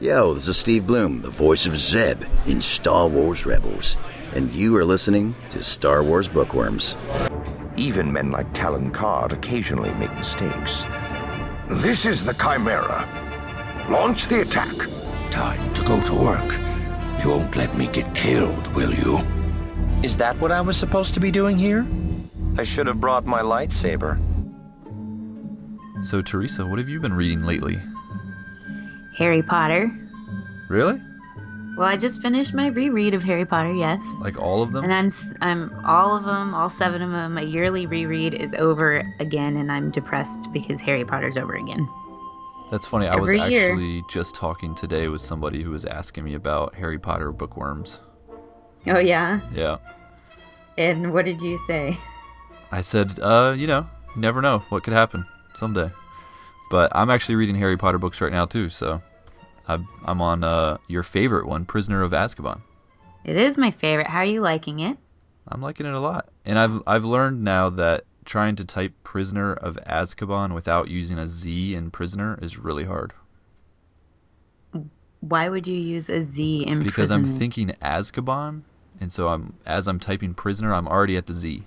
Yo, this is Steve Blum, the voice of Zeb in Star Wars Rebels, and you are listening to Star Wars Bookworms. Even men like Talon Karrde occasionally make mistakes. This is the Chimera. Launch the attack. Time to go to work. You won't let me get killed, will you? Is that what I was supposed to be doing here? I should have brought my lightsaber. So, Teresa, what have you been reading lately? Harry Potter. Really? Well, I just finished my reread of Harry Potter, yes. Like all of them? And I'm I'm all of them, all seven of them. My yearly reread is over again, and I'm depressed because Harry Potter's over again. That's funny. I was Every year. actually just talking today with somebody who was asking me about Harry Potter bookworms. Oh yeah. Yeah. And what did you say? I said, uh, you know, you never know what could happen someday. But I'm actually reading Harry Potter books right now too, so I'm, I'm on uh, your favorite one, Prisoner of Azkaban. It is my favorite. How are you liking it? I'm liking it a lot, and I've I've learned now that trying to type Prisoner of Azkaban without using a Z in prisoner is really hard Why would you use a Z in because I'm thinking Azkaban, and so I'm as I'm typing prisoner, I'm already at the Z.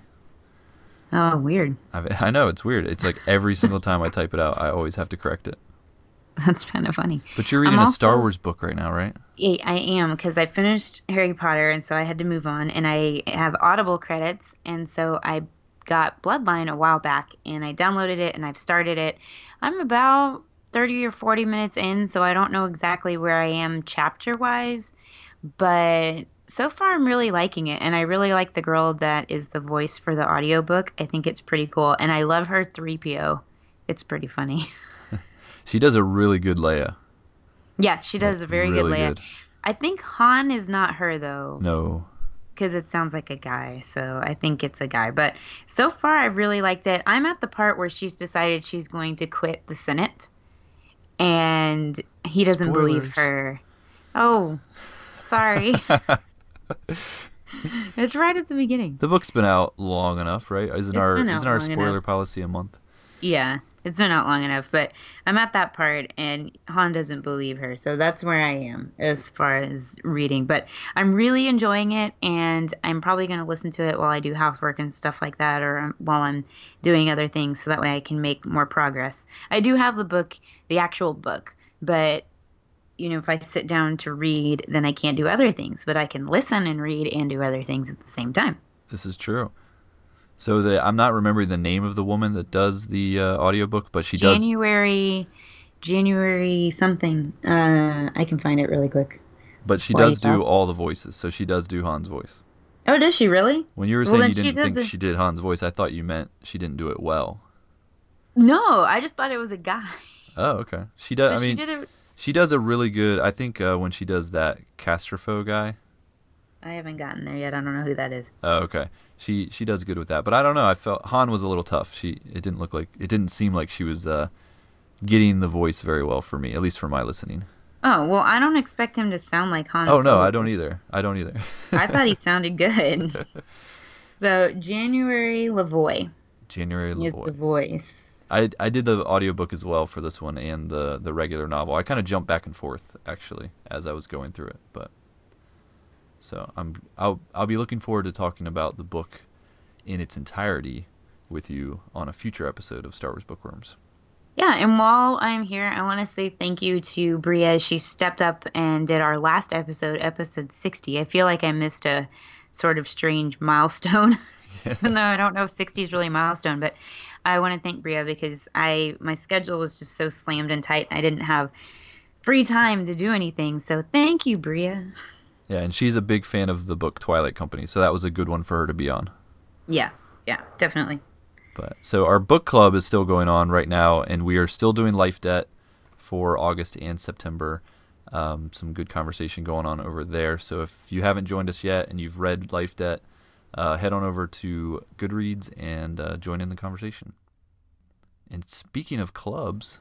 Oh, weird. I've, I know it's weird. It's like every single time I type it out, I always have to correct it. That's kind of funny. But you're reading I'm a Star Wars book right now, right? Yeah, I am because I finished Harry Potter, and so I had to move on. And I have Audible credits, and so I got Bloodline a while back, and I downloaded it and I've started it. I'm about 30 or 40 minutes in, so I don't know exactly where I am chapter wise, but so far I'm really liking it, and I really like the girl that is the voice for the audiobook. I think it's pretty cool, and I love her 3PO. It's pretty funny. She does a really good Leia. yeah, she does a very really good Leia. good. I think Han is not her though. No, because it sounds like a guy. So I think it's a guy. But so far, I've really liked it. I'm at the part where she's decided she's going to quit the Senate, and he doesn't believe her. Oh, sorry. it's right at the beginning. the book's been out long enough, right? Isn't It's our isn't our spoiler enough. policy a month? Yeah, it's been out long enough, but I'm at that part, and Han doesn't believe her, so that's where I am as far as reading. But I'm really enjoying it, and I'm probably going to listen to it while I do housework and stuff like that, or while I'm doing other things, so that way I can make more progress. I do have the book, the actual book, but you know, if I sit down to read, then I can't do other things, but I can listen and read and do other things at the same time. This is true. So the I'm not remembering the name of the woman that does the uh, audiobook, but she does. January, January something. Uh, I can find it really quick. But she does do all the voices, so she does do Han's voice. Oh, does she really? When you were saying then you didn't think a- she did Han's voice, I thought you meant she didn't do it well. No, I just thought it was a guy. Oh, okay. She does. But I mean, she did it. She does a really good. I think uh, when she does that Casterfo guy. I haven't gotten there yet. I don't know who that is. Oh, okay. She she does good with that, but I don't know. I felt Han was a little tough. She it didn't look like it didn't seem like she was uh, getting the voice very well for me, at least for my listening. Oh well, I don't expect him to sound like Han. Oh no, I don't either. I don't either. I thought he sounded good. so January LaVoy January LaVoy is the voice. I I did the audiobook as well for this one and the the regular novel. I kind of jumped back and forth actually as I was going through it, but so I'm I'll I'll be looking forward to talking about the book in its entirety with you on a future episode of Star Wars Bookworms. Yeah, and while I'm here, I want to say thank you to Bria. She stepped up and did our last episode, episode 60. I feel like I missed a sort of strange milestone, even though I don't know if 60 is really a milestone. But I want to thank Bria because I my schedule was just so slammed and tight. I didn't have free time to do anything. So thank you, Bria. Yeah, and she's a big fan of the book Twilight Company, so that was a good one for her to be on. Yeah, yeah, definitely. But so our book club is still going on right now, and we are still doing Life Debt for August and September. Um, some good conversation going on over there. So if you haven't joined us yet and you've read Life Debt, uh, head on over to Goodreads and uh, join in the conversation. And speaking of clubs,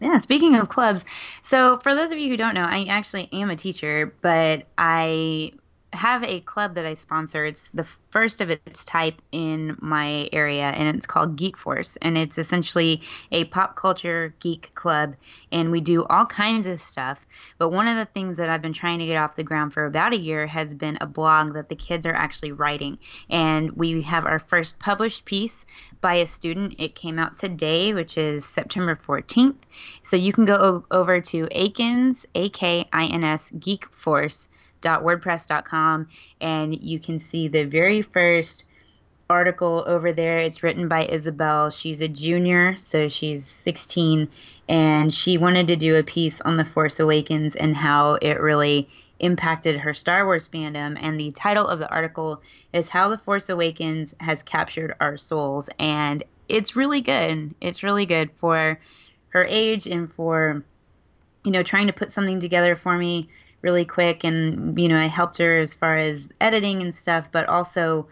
Yeah, speaking of clubs, so for those of you who don't know, I actually am a teacher, but I have a club that I sponsor. It's the first of its type in my area, and it's called Geek Force. And it's essentially a pop culture geek club, and we do all kinds of stuff. But one of the things that I've been trying to get off the ground for about a year has been a blog that the kids are actually writing. And we have our first published piece by a student. It came out today, which is September 14th. So you can go over to Akins, A K I N S, Geek Force wordpress.com and you can see the very first article over there. It's written by Isabel. She's a junior, so she's 16, and she wanted to do a piece on The Force Awakens and how it really impacted her Star Wars fandom. And the title of the article is How The Force Awakens Has Captured Our Souls. And it's really good. It's really good for her age and for, you know, trying to put something together for me really quick and you know I helped her as far as editing and stuff but also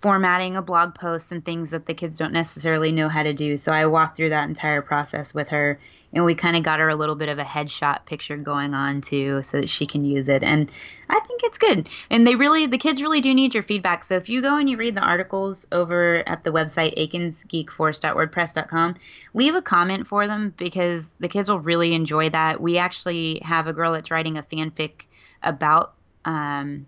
formatting a blog post and things that the kids don't necessarily know how to do. So I walked through that entire process with her and we kind of got her a little bit of a headshot picture going on too so that she can use it and i think it's good. And they really the kids really do need your feedback. So if you go and you read the articles over at the website akinsgeekforce.wordpress.com leave a comment for them because the kids will really enjoy that. We actually have a girl that's writing a fanfic about um,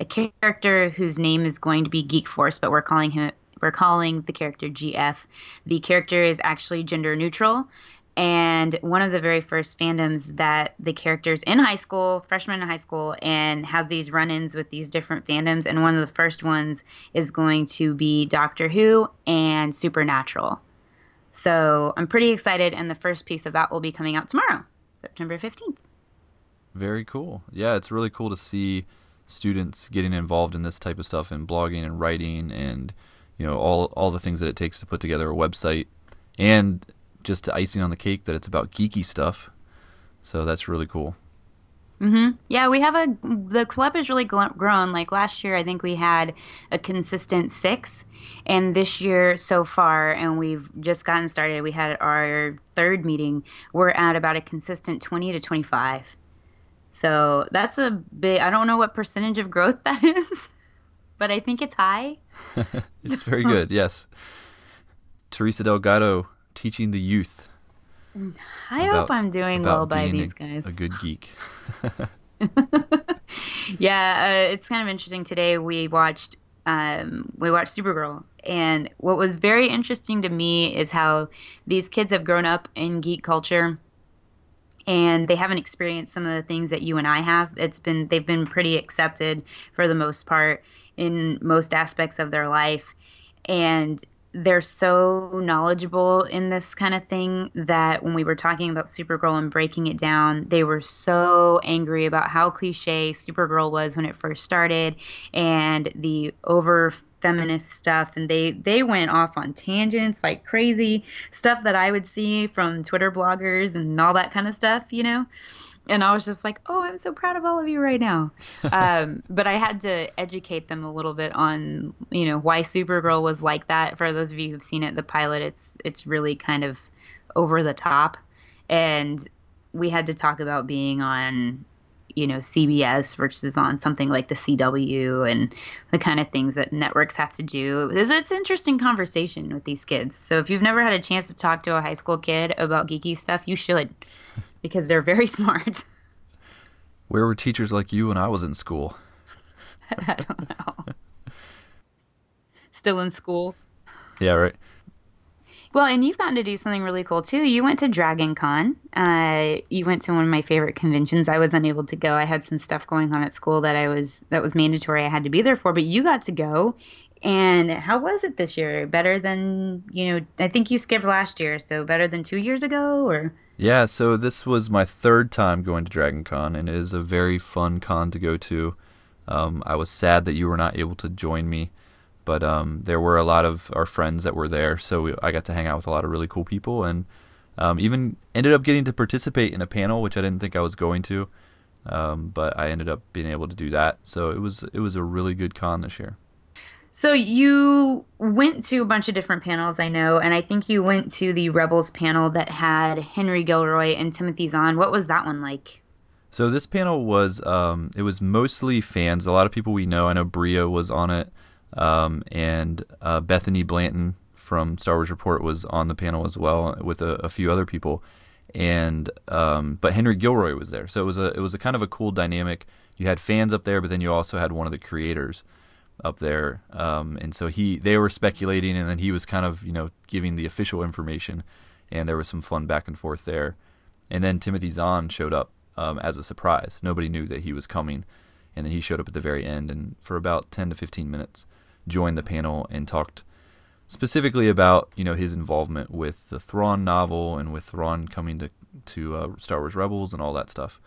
a character whose name is going to be geek force but we're calling him we're calling the character GF. The character is actually gender neutral, and one of the very first fandoms that the characters in high school, freshman in high school, and has these run-ins with these different fandoms. And one of the first ones is going to be Doctor Who and Supernatural. So I'm pretty excited, and the first piece of that will be coming out tomorrow, September 15th. Very cool. Yeah, it's really cool to see students getting involved in this type of stuff and blogging and writing and you know all all the things that it takes to put together a website and just icing on the cake that it's about geeky stuff. So that's really cool. Mm-hmm. Yeah, we have a the club has really grown. Like last year, I think we had a consistent six, and this year so far, and we've just gotten started. We had our third meeting. We're at about a consistent twenty to twenty five. So that's a big. I don't know what percentage of growth that is, but I think it's high. it's very good. Yes. Teresa Delgado teaching the youth. I about, hope I'm doing well by these a, guys. A good geek. yeah, uh, it's kind of interesting. Today we watched um, we watched Supergirl, and what was very interesting to me is how these kids have grown up in geek culture, and they haven't experienced some of the things that you and I have. It's been they've been pretty accepted for the most part in most aspects of their life, and they're so knowledgeable in this kind of thing that when we were talking about Supergirl and breaking it down, they were so angry about how cliche Supergirl was when it first started and the over feminist stuff and they they went off on tangents like crazy stuff that I would see from Twitter bloggers and all that kind of stuff, you know and I was just like, "Oh, I'm so proud of all of you right now." um, but I had to educate them a little bit on, you know, why Supergirl was like that. For those of you who've seen it, the pilot, it's it's really kind of over the top, and we had to talk about being on, you know, CBS versus on something like the CW and the kind of things that networks have to do. It's, it's interesting conversation with these kids. So if you've never had a chance to talk to a high school kid about geeky stuff, you should because they're very smart. Where were teachers like you when I was in school? I don't know. Still in school. Yeah, right. Well, and you've gotten to do something really cool too. You went to Dragon Con. Uh, you went to one of my favorite conventions. I was unable to go. I had some stuff going on at school that I was that was mandatory. I had to be there for, but you got to go. And how was it this year? Better than you know? I think you skipped last year, so better than two years ago, or yeah, so this was my third time going to Dragon Con, and it is a very fun con to go to. Um, I was sad that you were not able to join me, but um, there were a lot of our friends that were there, so we, I got to hang out with a lot of really cool people, and um, even ended up getting to participate in a panel, which I didn't think I was going to, um, but I ended up being able to do that. So it was it was a really good con this year. So you went to a bunch of different panels, I know, and I think you went to the Rebels panel that had Henry Gilroy and Timothy Zahn. What was that one like? So this panel was um, it was mostly fans. A lot of people we know. I know Bria was on it, um, and uh, Bethany Blanton from Star Wars Report was on the panel as well with a, a few other people. And um, but Henry Gilroy was there, so it was a it was a kind of a cool dynamic. You had fans up there, but then you also had one of the creators up there, um, and so he they were speculating, and then he was kind of you know giving the official information, and there was some fun back and forth there. And then Timothy Zahn showed up um, as a surprise. Nobody knew that he was coming, and then he showed up at the very end, and for about ten to fifteen minutes, joined the panel and talked specifically about you know his involvement with the Thrawn novel and with Thrawn coming to to uh, Star Wars Rebels and all that stuff.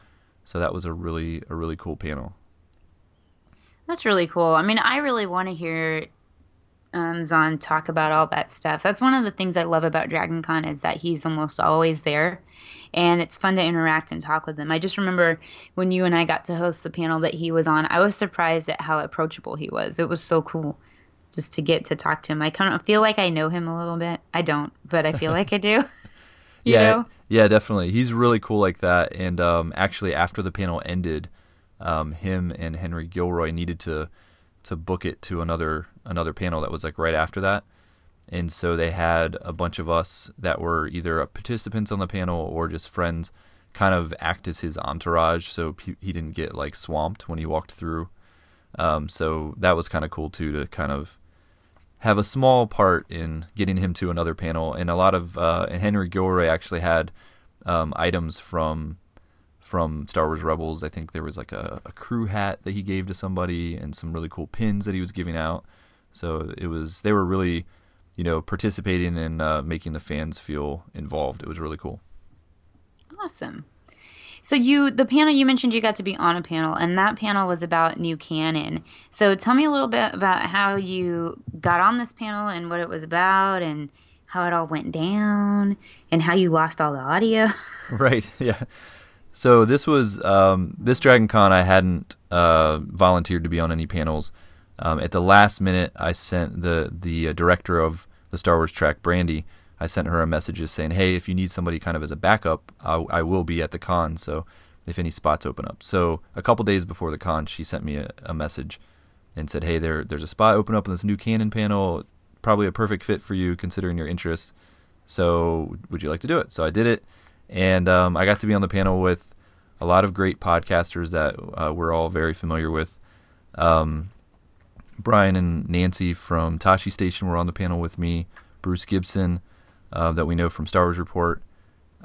So that was a really a really cool panel. That's really cool. I mean, I really want to hear um, Zahn talk about all that stuff. That's one of the things I love about Dragon Con is that he's almost always there. And it's fun to interact and talk with him. I just remember when you and I got to host the panel that he was on, I was surprised at how approachable he was. It was so cool just to get to talk to him. I kind of feel like I know him a little bit. I don't, but I feel like I do. yeah, know? yeah, definitely. He's really cool like that. And um, actually, after the panel ended, um, him and Henry Gilroy needed to to book it to another another panel that was like right after that. And so they had a bunch of us that were either participants on the panel or just friends kind of act as his entourage so he, didn't get like swamped when he walked through. Um, so that was kind of cool too to kind of have a small part in getting him to another panel. And a lot of uh, Henry Gilroy actually had um, items from from Star Wars Rebels. I think there was like a, a crew hat that he gave to somebody and some really cool pins that he was giving out. So it was they were really, you know, participating in uh, making the fans feel involved. It was really cool. Awesome. So you the panel you mentioned you got to be on a panel and that panel was about new canon. So tell me a little bit about how you got on this panel and what it was about and how it all went down and how you lost all the audio. right. Yeah. So this was um, this Dragon Con. I hadn't uh, volunteered to be on any panels. Um, at the last minute, I sent the the uh, director of the Star Wars track, Brandy. I sent her a message just saying, "Hey, if you need somebody kind of as a backup, I, I will be at the con. So if any spots open up." So a couple days before the con, she sent me a, a message and said, "Hey, there there's a spot open up in this new canon panel. Probably a perfect fit for you considering your interests. So would you like to do it?" So I did it and um, I got to be on the panel with a lot of great podcasters that uh, we're all very familiar with. Um, Brian and Nancy from Tosche Station were on the panel with me. Bruce Gibson, uh, that we know from Star Wars Report.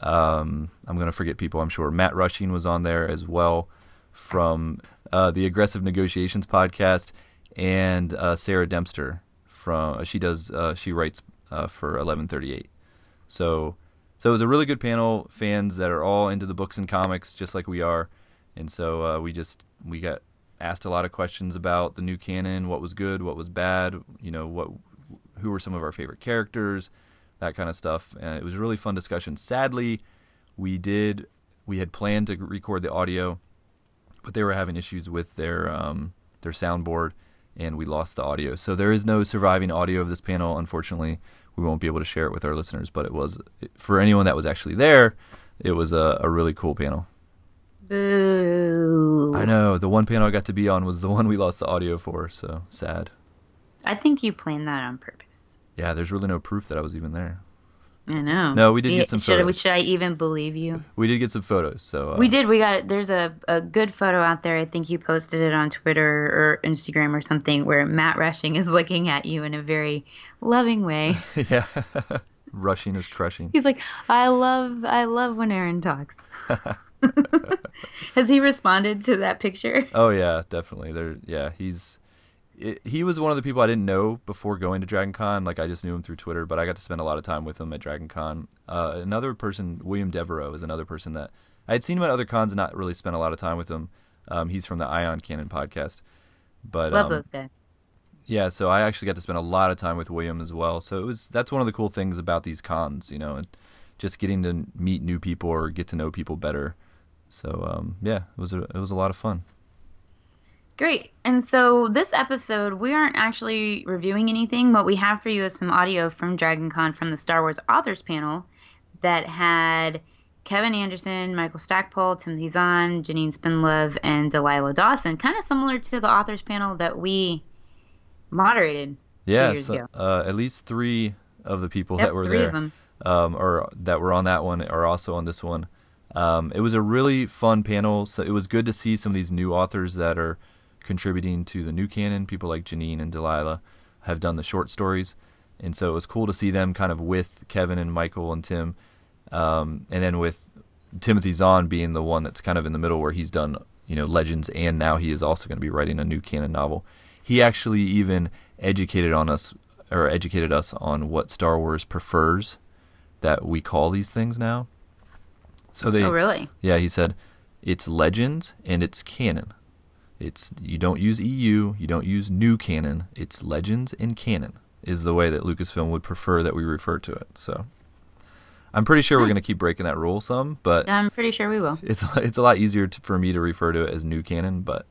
Um, I'm going to forget people, I'm sure. Matt Rushing was on there as well from uh, the Aggressive Negotiations podcast, and uh, Sarah Dempster from she does uh, she writes uh, for 1138. So so it was a really good panel. Fans that are all into the books and comics, just like we are, and so uh, we just we got asked a lot of questions about the new canon, what was good, what was bad, you know, what who were some of our favorite characters, that kind of stuff. And it was a really fun discussion. Sadly, we did we had planned to record the audio, but they were having issues with their um, their soundboard, and we lost the audio. So there is no surviving audio of this panel, unfortunately we won't be able to share it with our listeners. But it was for anyone that was actually there, it was a, a really cool panel. Boo. I know the one panel I got to be on was the one we lost the audio for. So sad. I think you planned that on purpose. Yeah, there's really no proof that I was even there. I know. No, we did See, get some should, photos. Should I even believe you? We did get some photos. So uh, We did. We got there's a, a good photo out there. I think you posted it on Twitter or Instagram or something where Matt Rushing is looking at you in a very loving way. yeah, rushing is crushing. He's like, I love I love when Aaron talks. Has he responded to that picture? Oh yeah, definitely. There, yeah, he's it, he was one of the people I didn't know before going to Dragon Con. Like I just knew him through Twitter, but I got to spend a lot of time with him at Dragon Con. Uh, another person, William Devereaux, is another person that I had seen him at other cons and not really spent a lot of time with him. Um, he's from the Ion Cannon podcast, but Love um, those guys. yeah, so I actually got to spend a lot of time with William as well. So it was that's one of the cool things about these cons, you know, and just getting to meet new people or get to know people better. So um, yeah, it was a, it was a lot of fun. Great. And so this episode, we aren't actually reviewing anything. What we have for you is some audio from Dragon Con from the Star Wars Authors panel that had Kevin Anderson, Michael Stackpole, Timothy Zahn, Janine Spendlove, and Delilah Dawson. Kind of similar to the authors panel that we moderated. Yeah, so, uh, at least three of the people Yep, that were there, um, or that were on that one, are also on this one. Um, it was a really fun panel. So it was good to see some of these new authors that are contributing to the new canon. People like Janine and Delilah have done the short stories, and so it was cool to see them kind of with Kevin and Michael and Tim, um, and then with Timothy Zahn being the one that's kind of in the middle where he's done you know Legends, and now he is also going to be writing a new canon novel. He actually even educated on us or educated us on what Star Wars prefers that we call these things now. So they Oh, really? yeah, he said it's legends and it's canon. It's you don't use EU, you don't use new canon. It's legends and canon is the way that Lucasfilm would prefer that we refer to it. So I'm pretty sure we're going to keep breaking that rule some, but I'm pretty sure we will. it's it's a lot easier to, for me to refer to it as new canon, but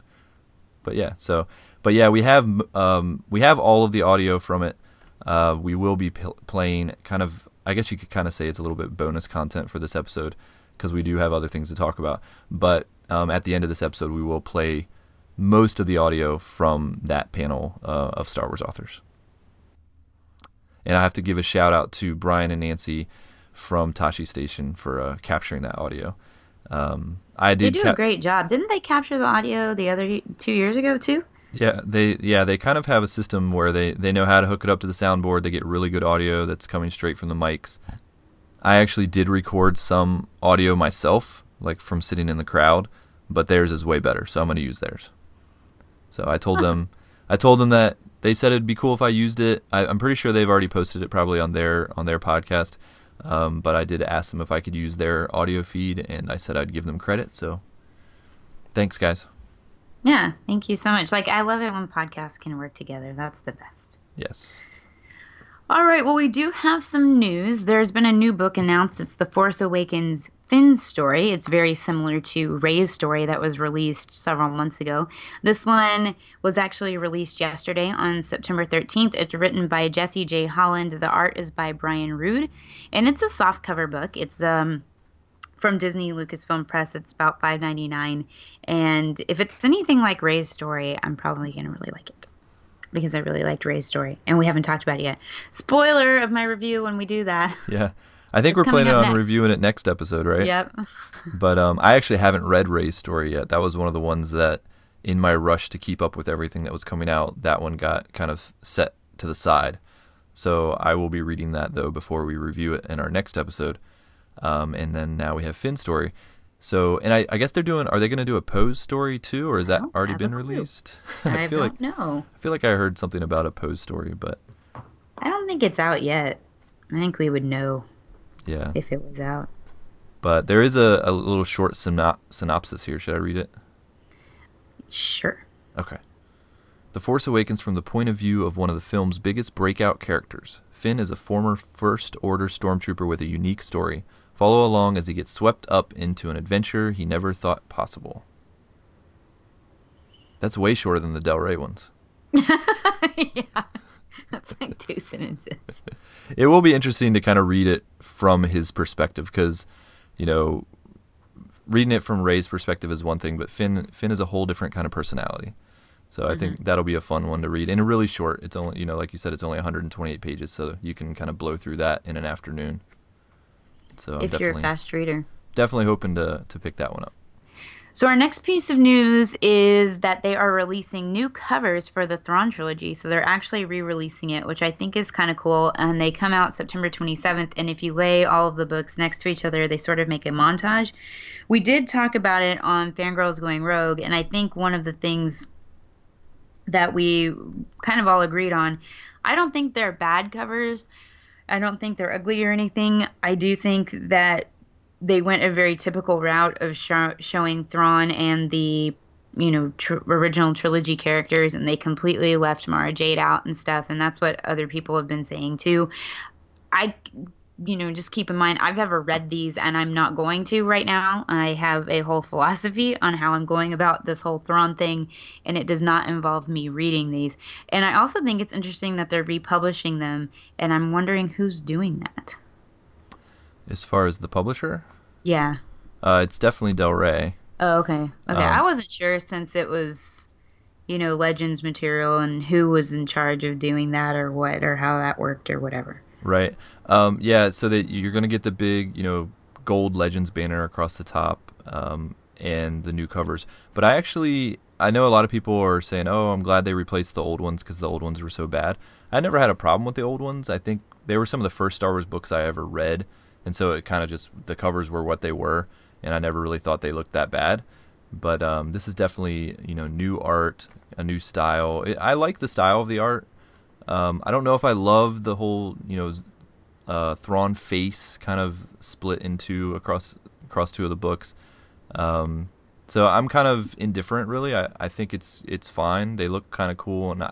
but yeah. So but yeah, we have um, we have all of the audio from it. Uh, we will be p- playing kind of. I guess you could kind of say it's a little bit bonus content for this episode because we do have other things to talk about. But um, at the end of this episode, we will play most of the audio from that panel uh, of Star Wars authors. And I have to give a shout out to Brian and Nancy from Tosche Station for uh, capturing that audio. Um, I They did. do cap- a great job. Didn't they capture the audio the other two years ago too? Yeah, they yeah they kind of have a system where they they know how to hook it up to the soundboard. They get really good audio that's coming straight from the mics. I actually did record some audio myself, like from sitting in the crowd, but theirs is way better, so I'm going to use theirs. So I told them, I told them that they said it'd be cool if I used it. I, I'm pretty sure they've already posted it probably on their on their podcast, um, but I did ask them if I could use their audio feed, and I said I'd give them credit. So thanks, guys. Yeah, thank you so much. Like I love it when podcasts can work together. That's the best. Yes. All right, well, we do have some news. There's been a new book announced. It's The Force Awakens Finn's story. It's very similar to Rey's story that was released several months ago. This one was actually released yesterday on September 13th. It's written by Jesse J. Holland. The art is by Brian Rood, and it's a softcover book. It's um from Disney Lucasfilm Press. It's about $5.99, and if it's anything like Rey's story, I'm probably gonna really like it because I really liked Rey's story, and we haven't talked about it yet. Spoiler of my review when we do that. Yeah. I think we're planning on next. reviewing it next episode, right? Yep. But um, I actually haven't read Rey's story yet. That was one of the ones that, in my rush to keep up with everything that was coming out, that one got kind of set to the side. So I will be reading that though before we review it in our next episode. Um, and then now we have Finn's story. So, and I, I guess they're doing. Are they going to do a Poe's story too, or has that oh, already been released? I, feel don't like know. I feel like I heard something about a Poe's story, but I don't think it's out yet. I think we would know yeah. if it was out. But there is a, a little short synop- synopsis here. Should I read it? Sure. Okay. The Force Awakens from the point of view of one of the film's biggest breakout characters. Finn is a former First Order stormtrooper with a unique story. Follow along as he gets swept up into an adventure he never thought possible. That's way shorter than the Del Rey ones. yeah. That's like two sentences. It will be interesting to kind of read it from his perspective because, you know, reading it from Rey's perspective is one thing, but Finn Finn is a whole different kind of personality. So I think mm-hmm. that'll be a fun one to read and a really short. It's only, you know, like you said, it's only 128 pages, so you can kind of blow through that in an afternoon. So if you're a fast reader. definitely hoping to to pick that one up. So our next piece of news is that they are releasing new covers for the Thrawn trilogy. So they're actually re-releasing it, which I think is kind of cool. And they come out September 27th. And if you lay all of the books next to each other, they sort of make a montage. We did talk about it on Fangirls Going Rogue, and I think one of the things that we kind of all agreed on, I don't think they're bad covers. I don't think they're ugly or anything. I do think that they went a very typical route of show, showing Thrawn and the you know tr- original trilogy characters and they completely left Mara Jade out and stuff and that's what other people have been saying too. I you know just keep in mind I've never read these and I'm not going to right now. I have a whole philosophy on how I'm going about this whole Thrawn thing and it does not involve me reading these. And I also think it's interesting that they're republishing them and I'm wondering who's doing that. As far as the publisher, Yeah. Uh, it's definitely Del Rey. Oh, okay. Okay. Um, I wasn't sure since it was, you know, Legends material and who was in charge of doing that or what or how that worked or whatever. Right. Um, yeah. So that you're gonna get the big, you know, gold Legends banner across the top, um, and the new covers. But I actually, I know a lot of people are saying, "Oh, I'm glad they replaced the old ones because the old ones were so bad." I never had a problem with the old ones. I think they were some of the first Star Wars books I ever read, and so it kind of just the covers were what they were, and I never really thought they looked that bad. But um, this is definitely you know new art, a new style. It, I like the style of the art. Um, I don't know if I love the whole you know uh, Thrawn face kind of split into across across two of the books. Um, so I'm kind of indifferent, really. I, I think it's it's fine. They look kind of cool, and I,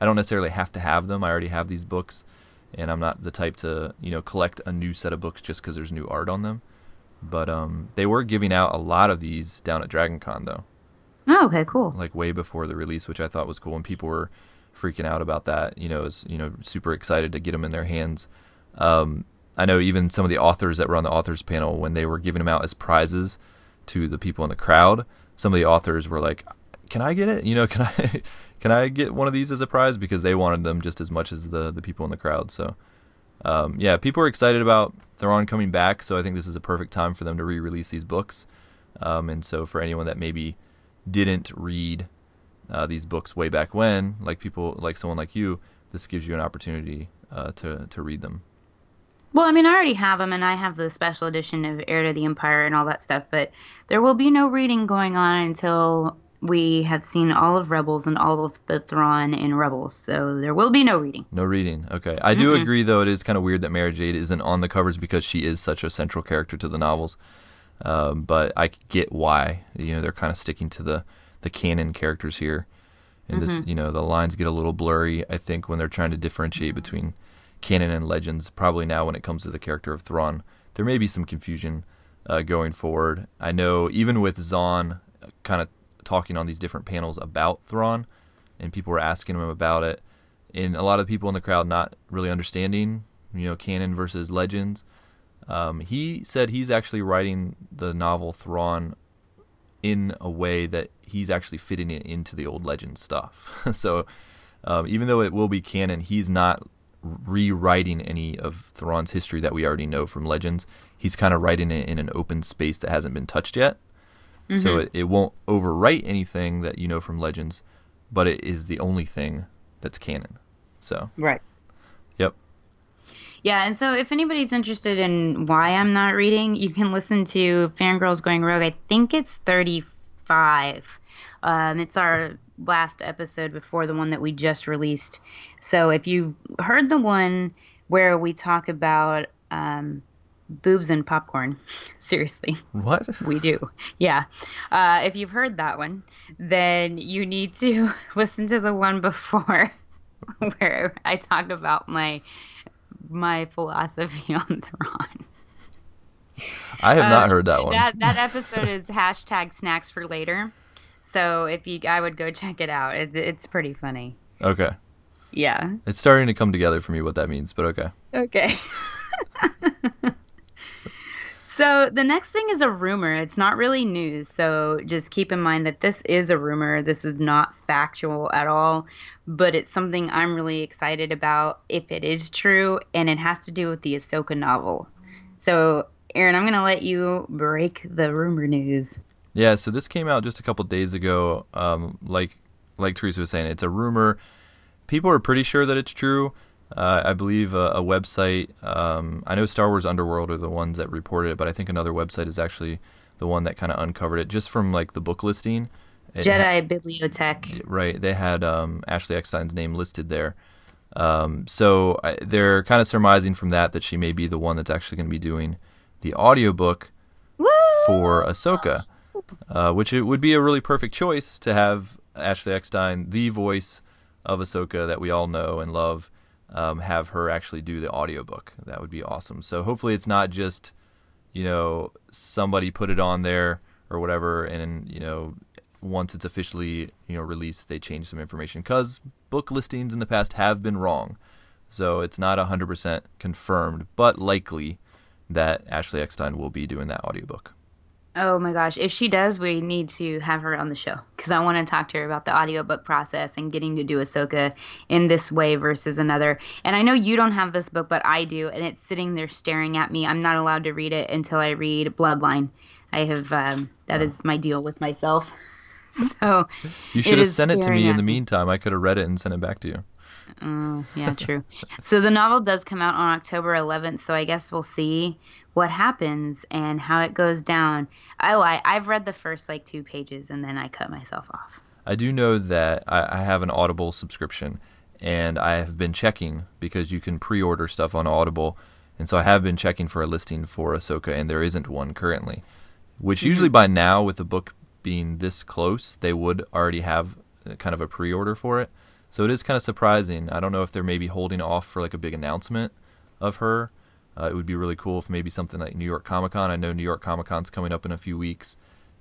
I don't necessarily have to have them. I already have these books, and I'm not the type to you know collect a new set of books just because there's new art on them. But um, they were giving out a lot of these down at Dragon Con though, Oh, okay, cool. like way before the release, which I thought was cool, and people were freaking out about that. You know, was you know super excited to get them in their hands. Um, I know even some of the authors that were on the authors panel when they were giving them out as prizes to the people in the crowd. Some of the authors were like, "Can I get it? You know, can I can I get one of these as a prize?" Because they wanted them just as much as the the people in the crowd. So, um, yeah, people are excited about Thrawn coming back. So I think this is a perfect time for them to re-release these books. Um, and so for anyone that maybe didn't read uh, these books way back when, like people like someone like you, this gives you an opportunity uh, to to read them. Well, I mean, I already have them, and I have the special edition of Heir to the Empire and all that stuff, but there will be no reading going on until we have seen all of Rebels and all of the Thrawn in Rebels. So there will be no reading. No reading. Okay. I do agree, though, it is kind of weird that Mara Jade isn't on the covers because she is such a central character to the novels. Um, but I get why. You know, they're kind of sticking to the, the canon characters here. And this, you know, the lines get a little blurry, I think, when they're trying to differentiate between canon and legends. Probably now, when it comes to the character of Thrawn, there may be some confusion uh, going forward. I know even with Zahn kind of talking on these different panels about Thrawn, and people were asking him about it, and a lot of people in the crowd not really understanding, you know, canon versus legends. Um, he said he's actually writing the novel Thrawn in a way that he's actually fitting it into the old legend stuff. so um, even though it will be canon, he's not rewriting any of Thrawn's history that we already know from legends. He's kind of writing it in an open space that hasn't been touched yet. So it, it won't overwrite anything that you know from legends, but it is the only thing that's canon. So, Right. yep. Yeah, and so if anybody's interested in why I'm not reading, you can listen to Fangirls Going Rogue. I think it's 35. Um, it's our last episode before the one that we just released. So if you heard the one where we talk about um, boobs and popcorn, seriously, What? we do. Yeah. Uh, if you've heard that one, then you need to listen to the one before where I talk about my my philosophy on Thrawn. I have not Uh, heard that one. That that episode is hashtag snacks for later. So if you, I would go check it out. It, it's pretty funny. okay. Yeah. It's starting to come together for me what that means, but okay. Okay. so the next thing is a rumor. It's not really news. So just keep in mind that this is a rumor. This is not factual at all, but it's something I'm really excited about if it is true, and it has to do with the Ahsoka novel. So, Aaron, I'm going to let you break the rumor news. Yeah, so this came out just a couple days ago. Um, like like Teresa was saying, it's a rumor. People are pretty sure that it's true. Uh, I believe a, a website. Um, I know Star Wars Underworld are the ones that reported it, but I think another website is actually the one that kind of uncovered it just from like the book listing. It Jedi Bibliothek. right they had um, ashley eckstein's name listed there um, so I, they're kind of surmising from that that she may be the one that's actually going to be doing the audiobook Woo! for ahsoka uh, which it would be a really perfect choice to have ashley eckstein the voice of ahsoka that we all know and love um, have her actually do the audiobook. That would be awesome. So hopefully it's not just you know somebody put it on there or whatever and you know once it's officially you know released they change some information. Because book listings in the past have been wrong. So it's not 100% confirmed but likely that Ashley Eckstein will be doing that audiobook. Oh my gosh. If she does, we need to have her on the show because I want to talk to her about the audiobook process and getting to do Ahsoka in this way versus another. And I know you don't have this book, but I do. And it's sitting there staring at me. I'm not allowed to read it until I read Bloodline. I have, um, that is my deal with myself. So You should have sent it to me in the meantime. I could have read it and sent it back to you. Oh, yeah, true. so the novel does come out on October 11th, so I guess we'll see what happens and how it goes down. I lie. I've read the first like two pages and then I cut myself off. I do know that I, I have an Audible subscription, and I have been checking because you can pre-order stuff on Audible, and so I have been checking for a listing for Ahsoka, and there isn't one currently. Which usually by now, with the book being this close, they would already have uh, kind of a pre-order for it. So it is kind of surprising. I don't know if they're maybe holding off for like a big announcement of her. Uh, it would be really cool if maybe something like New York Comic Con. I know New York Comic Con's coming up in a few weeks,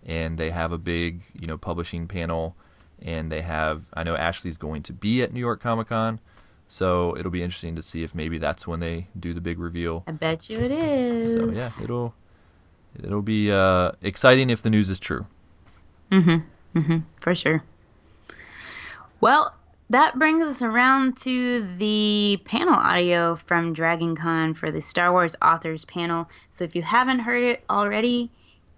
and they have a big, you know, publishing panel, and they have. I know Ashley's going to be at New York Comic Con, so it'll be interesting to see if maybe that's when they do the big reveal. I bet you it is. So yeah, it'll it'll be uh, exciting if the news is true. Mhm. Mhm. For sure. Well, that brings us around to the panel audio from Dragon Con for the Star Wars Authors panel. So if you haven't heard it already,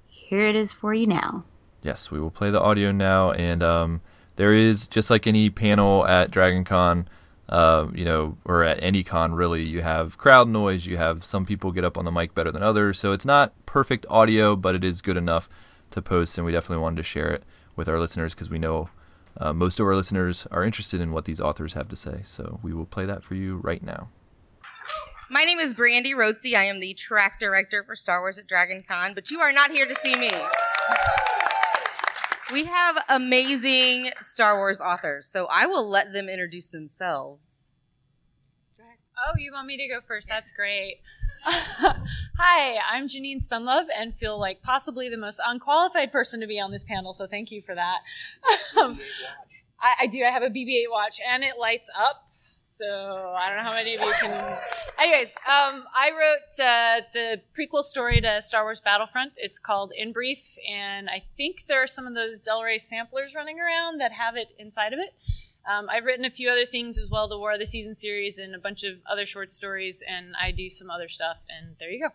here it is for you now. Yes, we will play the audio now, and um, there is just like any panel at Dragon Con, uh, you know, or at any con really, you have crowd noise. You have some people get up on the mic better than others, so it's not perfect audio, but it is good enough to post, and we definitely wanted to share it with our listeners because we know uh, most of our listeners are interested in what these authors have to say. So we will play that for you right now. My name is Brandy Rotzi. I am the track director for Star Wars at Dragon Con, but you are not here to see me. We have amazing Star Wars authors, so I will let them introduce themselves. Oh, you want me to go first? That's great. Hi, I'm Janine Spendlove and feel like possibly the most unqualified person to be on this panel, so thank you for that. Um, I, I do. I have a BB 8 watch and it lights up. So I don't know how many of you can. Anyways, um, I wrote uh, the prequel story to Star Wars Battlefront. It's called Inbrief, and I think there are some of those Del Rey samplers running around that have it inside of it. Um, I've written a few other things as well, the War of the Season series and a bunch of other short stories, and I do some other stuff, and there you go.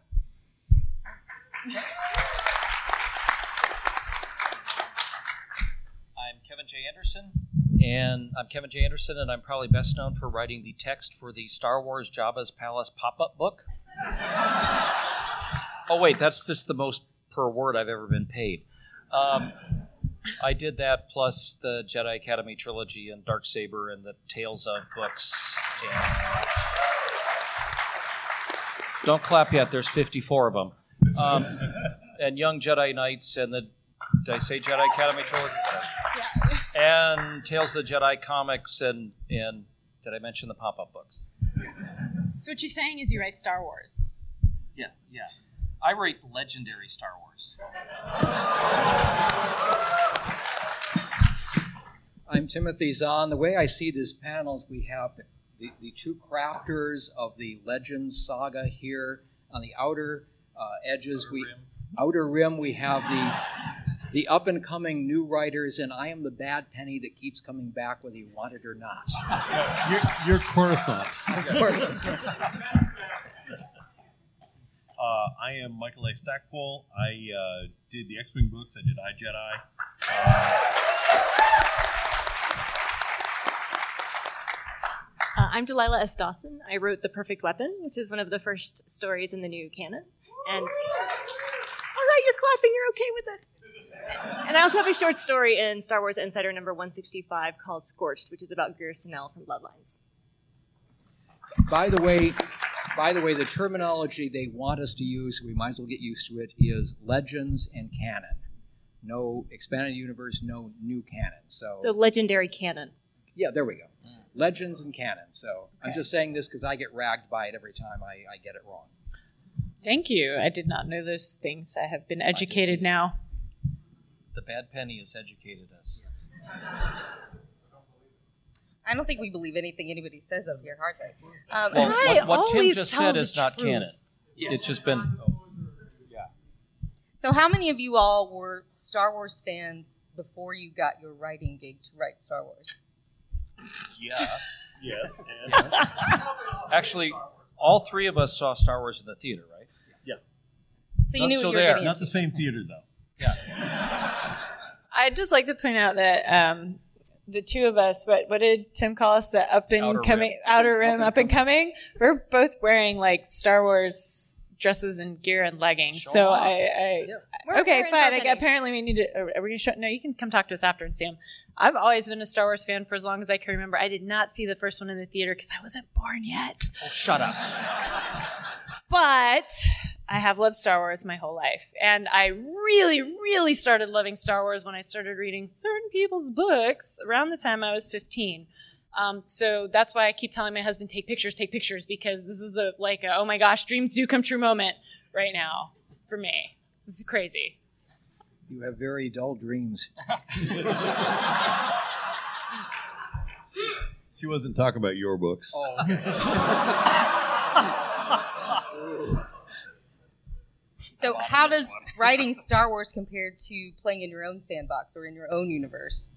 I'm Kevin J. Anderson, and I'm Kevin J. Anderson, and I'm probably best known for writing the text for the Star Wars Jabba's Palace pop-up book. oh wait, that's just the most per word I've ever been paid. Um, I did that plus the Jedi Academy trilogy and Darksaber and the Tales of books. And... Don't clap yet. There's 54 of them. Um, and Young Jedi Knights and the did I say Jedi Academy trilogy? Yeah. And Tales of the Jedi comics and and did I mention the pop-up books? So what you're saying is you write Star Wars. Yeah, yeah. I write legendary Star Wars. I'm Timothy Zahn. The way I see this panel is we have the, the, the two crafters of the Legends saga here on the outer uh, edges. we outer rim we have the the up and coming new writers, and I am the bad penny that keeps coming back whether you want it or not. You're, you're Coruscant. Uh, I am Michael A. Stackpole. I uh, did the X-Wing books. I did I Jedi. Uh, Uh, I'm Delilah S. Dawson. I wrote The Perfect Weapon, which is one of the first stories in the new canon. And all right, you're clapping. You're okay with it. And I also have a short story in Star Wars Insider number 165 called Scorched, which is about Greer Sonnel from Bloodlines. by the way, by the way, the terminology they want us to use, we might as well get used to it, is legends and canon. No expanded universe, no new canon. So, So legendary canon. yeah, there we go. Legends and canon. So I'm just saying this because I get ragged by it every time I, I get it wrong. Thank you. I did not know those things. I have been educated now. The bad penny has educated us. I don't think we believe anything anybody says up here, hardly. Um, Well, what, what Tim just said the is not truth. canon. it's just been. So, how many of you all were Star Wars fans before you got your writing gig to write Star Wars? Yeah. yes. Actually, all three of us saw Star Wars in the theater, right? Yeah. So you Not knew so what you were there. getting Not into. the same theater though. Yeah. I'd just like to point out that um, the two of us, what what did Tim call us? The up and Outer coming, rim. outer rim, up and coming. We're both wearing like Star Wars dresses and gear and leggings. Show so off. I, I We're- okay, we're in fine. for a apparently, we need to. Are are we gonna show? No, you can come talk to us after and see 'em. I've always been a Star Wars fan for as long as I can remember. I did not see the first one in the theater because I wasn't born yet. Oh, shut up. But I have loved Star Wars my whole life. And I really, really started loving Star Wars when I started reading certain people's books around the time I was 15. Um, so that's why I keep telling my husband, take pictures, take pictures, because this is a like a, oh my gosh, dreams do come true moment right now for me. This is crazy. You have very dull dreams. She wasn't talking about your books. Oh, so, how does writing Star Wars compare to playing in your own sandbox or in your own universe?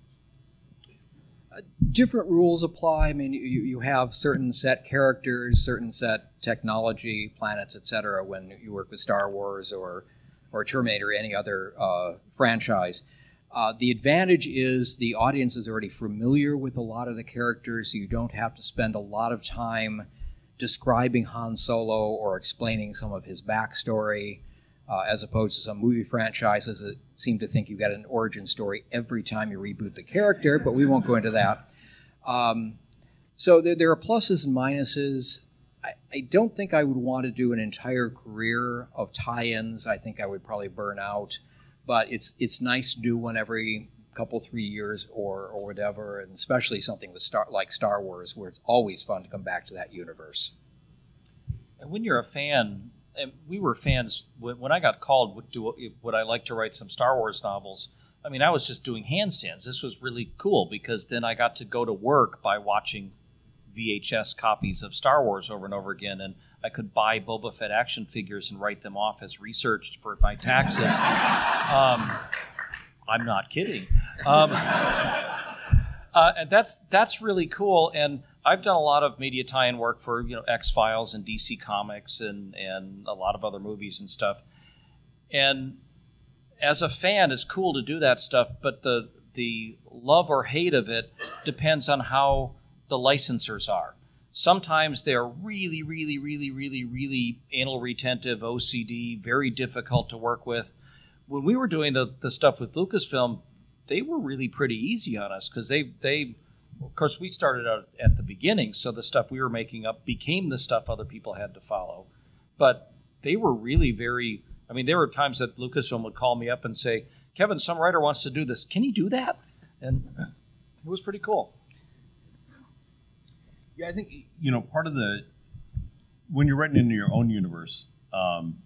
Uh, different rules apply. I mean, you, you have certain set characters, certain set technology, planets, etc. When you work with Star Wars or or Terminator, or any other uh, franchise. Uh, the advantage is the audience is already familiar with a lot of the characters, so you don't have to spend a lot of time describing Han Solo or explaining some of his backstory, uh, as opposed to some movie franchises that seem to think you've got an origin story every time you reboot the character, but we won't go into that. Um, so there, there are pluses and minuses. I, I don't think I would want to do an entire career of tie-ins. I think I would probably burn out. But it's it's nice to do one every couple three years or or whatever, and especially something with Star like Star Wars, where it's always fun to come back to that universe. And when you're a fan, and we were fans when, I got called, would, do, would I like to write some Star Wars novels? I mean, I was just doing handstands. This was really cool because then I got to go to work by watching VHS copies of Star Wars over and over again, and I could buy Boba Fett action figures and write them off as research for my taxes. um, I'm not kidding. Um, uh, and that's that's really cool. And I've done a lot of media tie-in work for you know X Files and DC Comics and and a lot of other movies and stuff. And as a fan, it's cool to do that stuff, but the the love or hate of it depends on how the licensors are. Sometimes they're really, really, really, really, really anal retentive, OCD, very difficult to work with. When we were doing the, the stuff with Lucasfilm, they were really pretty easy on us because they they of course we started out at the beginning, so the stuff we were making up became the stuff other people had to follow. But they were really very I mean, there were times that Lucasfilm would call me up and say, Kevin, some writer wants to do this. Can you do that? And it was pretty cool. Yeah, I think you know part of the when you're writing into your own universe, um,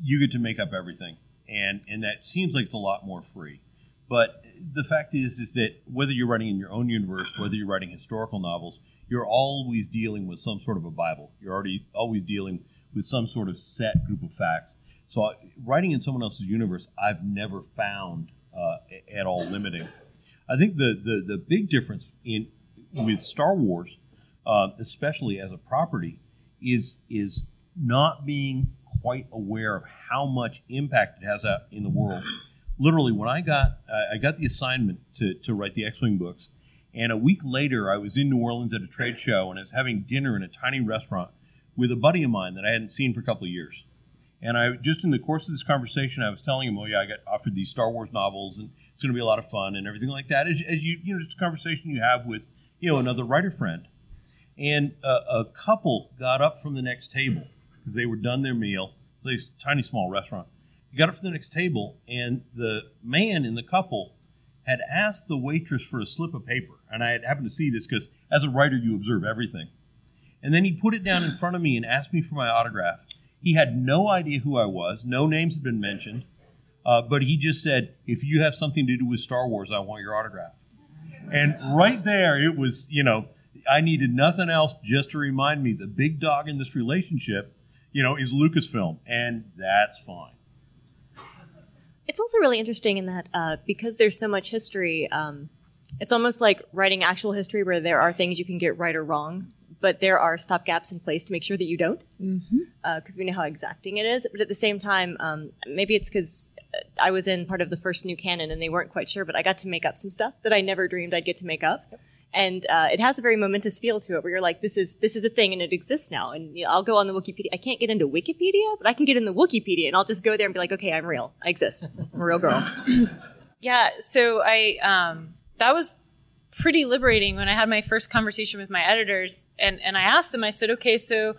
you get to make up everything, and and that seems like it's a lot more free. But the fact is, is that whether you're writing in your own universe, whether you're writing historical novels, you're always dealing with some sort of a Bible. You're already always dealing with some sort of set group of facts. So uh, writing in someone else's universe, I've never found uh, at all limiting. I think the, the the big difference in with Star Wars, uh, especially as a property, is is not being quite aware of how much impact it has out in the world. Literally, when I got I I got the assignment to, to write the X-wing books, and a week later I was in New Orleans at a trade show and I was having dinner in a tiny restaurant with a buddy of mine that I hadn't seen for a couple of years. And I just in the course of this conversation, I was telling him, "Oh yeah, I got offered these Star Wars novels, and it's going to be a lot of fun and everything like that." As, as you you know, just a conversation you have with you know another writer friend. And uh, a couple got up from the next table because they were done their meal. It's a tiny small restaurant. He got up from the next table, and the man in the couple had asked the waitress for a slip of paper. And I had happened to see this because as a writer, you observe everything. And then he put it down in front of me and asked me for my autograph. He had no idea who I was. No names had been mentioned. Uh, but he just said, if you have something to do with Star Wars, I want your autograph. And right there, it was, you know, I needed nothing else just to remind me the big dog in this relationship, you know, is Lucasfilm, and that's fine. It's also really interesting in that uh, because there's so much history, um, it's almost like writing actual history where there are things you can get right or wrong, but there are stopgaps in place to make sure that you don't, because Mm-hmm. we know how exacting it is. But at the same time, um, maybe it's because I was in part of the first new canon and they weren't quite sure, but I got to make up some stuff that I never dreamed I'd get to make up. And uh, it has a very momentous feel to it, where you're like, "This is this is a thing, and it exists now." And you know, I'll go on the Wikipedia. I can't get into Wikipedia, but I can get in the Wikipedia, and I'll just go there and be like, "Okay, I'm real. I exist. I'm a real girl." Yeah, so I um, that was pretty liberating when I had my first conversation with my editors, and and I asked them. I said, okay, so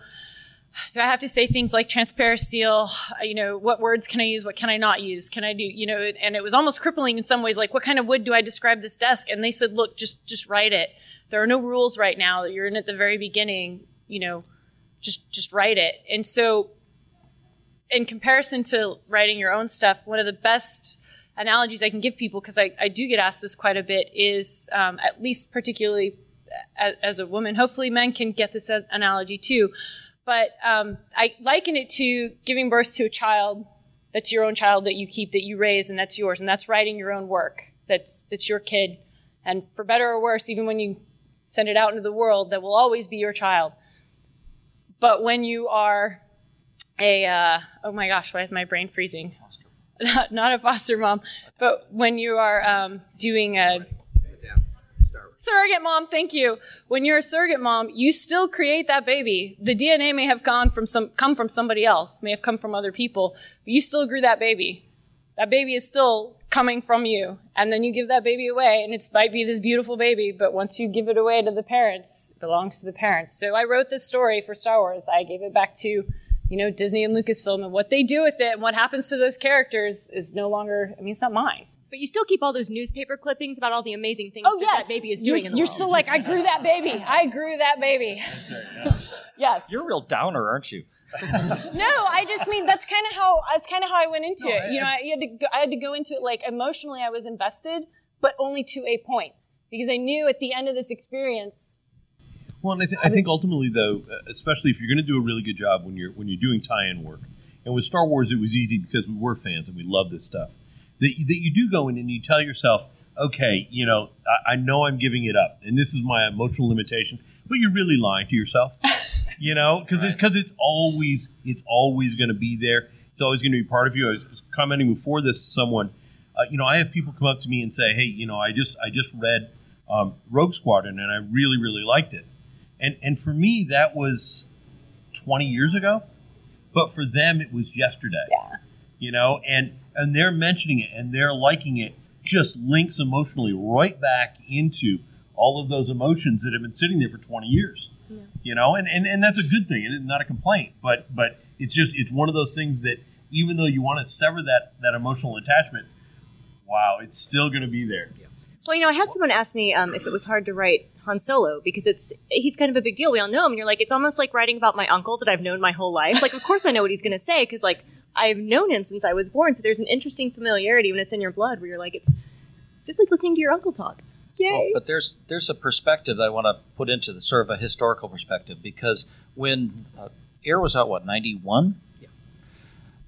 do I have to say things like transparisteel? You know, what words can I use? What can I not use? Can I do? You know, and it was almost crippling in some ways. Like, what kind of wood do I describe this desk? And they said, look, just just write it. There are no rules right now. You're in at the very beginning. You know, just just write it. And so, in comparison to writing your own stuff, one of the best analogies I can give people, because I, I do get asked this quite a bit, is um, at least particularly as, as a woman. Hopefully, men can get this analogy too. But um, I liken it to giving birth to a child that's your own child that you keep, that you raise, and that's yours, and that's writing your own work. That's that's your kid, and for better or worse, even when you send it out into the world, that will always be your child. But when you are a uh, oh my gosh, why is my brain freezing? Not, not a foster mom, but when you are um, doing a surrogate mom, thank you. When you're a surrogate mom, you still create that baby. The DNA may have gone from some come from somebody else, may have come from other people, but you still grew that baby. That baby is still coming from you. And then you give that baby away, and it might be this beautiful baby, but once you give it away to the parents, it belongs to the parents. So I wrote this story for Star Wars. I gave it back to you know, Disney and Lucasfilm and what they do with it and what happens to those characters is no longer, I mean, it's not mine. But you still keep all those newspaper clippings about all the amazing things Oh, that yes. that baby is You're, doing in the you're world. still like, I grew that baby. I grew that baby. yes. You're a real downer, aren't you? No, I just mean that's kind of how that's kind of how I went into No, it. I- you know, I, you had to go, I had to go into it like emotionally. I was invested, but only to a point because I knew at the end of this experience. Well, and I, th- I think ultimately, though, uh, especially if you're going to do a really good job when you're when you're doing tie-in work, and with Star Wars, it was easy because we were fans and we love this stuff. That you, that you do go in and you tell yourself, okay, you know, I, I know I'm giving it up, and this is my emotional limitation, but you're really lying to yourself, you know, because because it's always it's always going to be there. It's always going to be part of you. I was commenting before this to someone. Uh, you know, I have people come up to me and say, "Hey, you know, I just I just read um, Rogue Squadron and I really really liked it." And and for me that was 20 years ago, but for them it was yesterday. Yeah. You know, and and they're mentioning it and they're liking it just links emotionally right back into all of those emotions that have been sitting there for 20 years. You know, and, and and that's a good thing. It's not a complaint, but but it's just it's one of those things that even though you want to sever that that emotional attachment, wow, it's still going to be there. Well, you know, I had someone ask me um, if it was hard to write Han Solo because it's he's kind of a big deal. We all know him, and you're like, it's almost like writing about my uncle that I've known my whole life. Like, of course I know what he's going to say because like I've known him since I was born. So there's an interesting familiarity when it's in your blood, where you're like, it's it's just like listening to your uncle talk. Yay! Well, but there's there's a perspective that I want to put into the sort of a historical perspective because when uh, Heir was out, what ninety one? Yeah.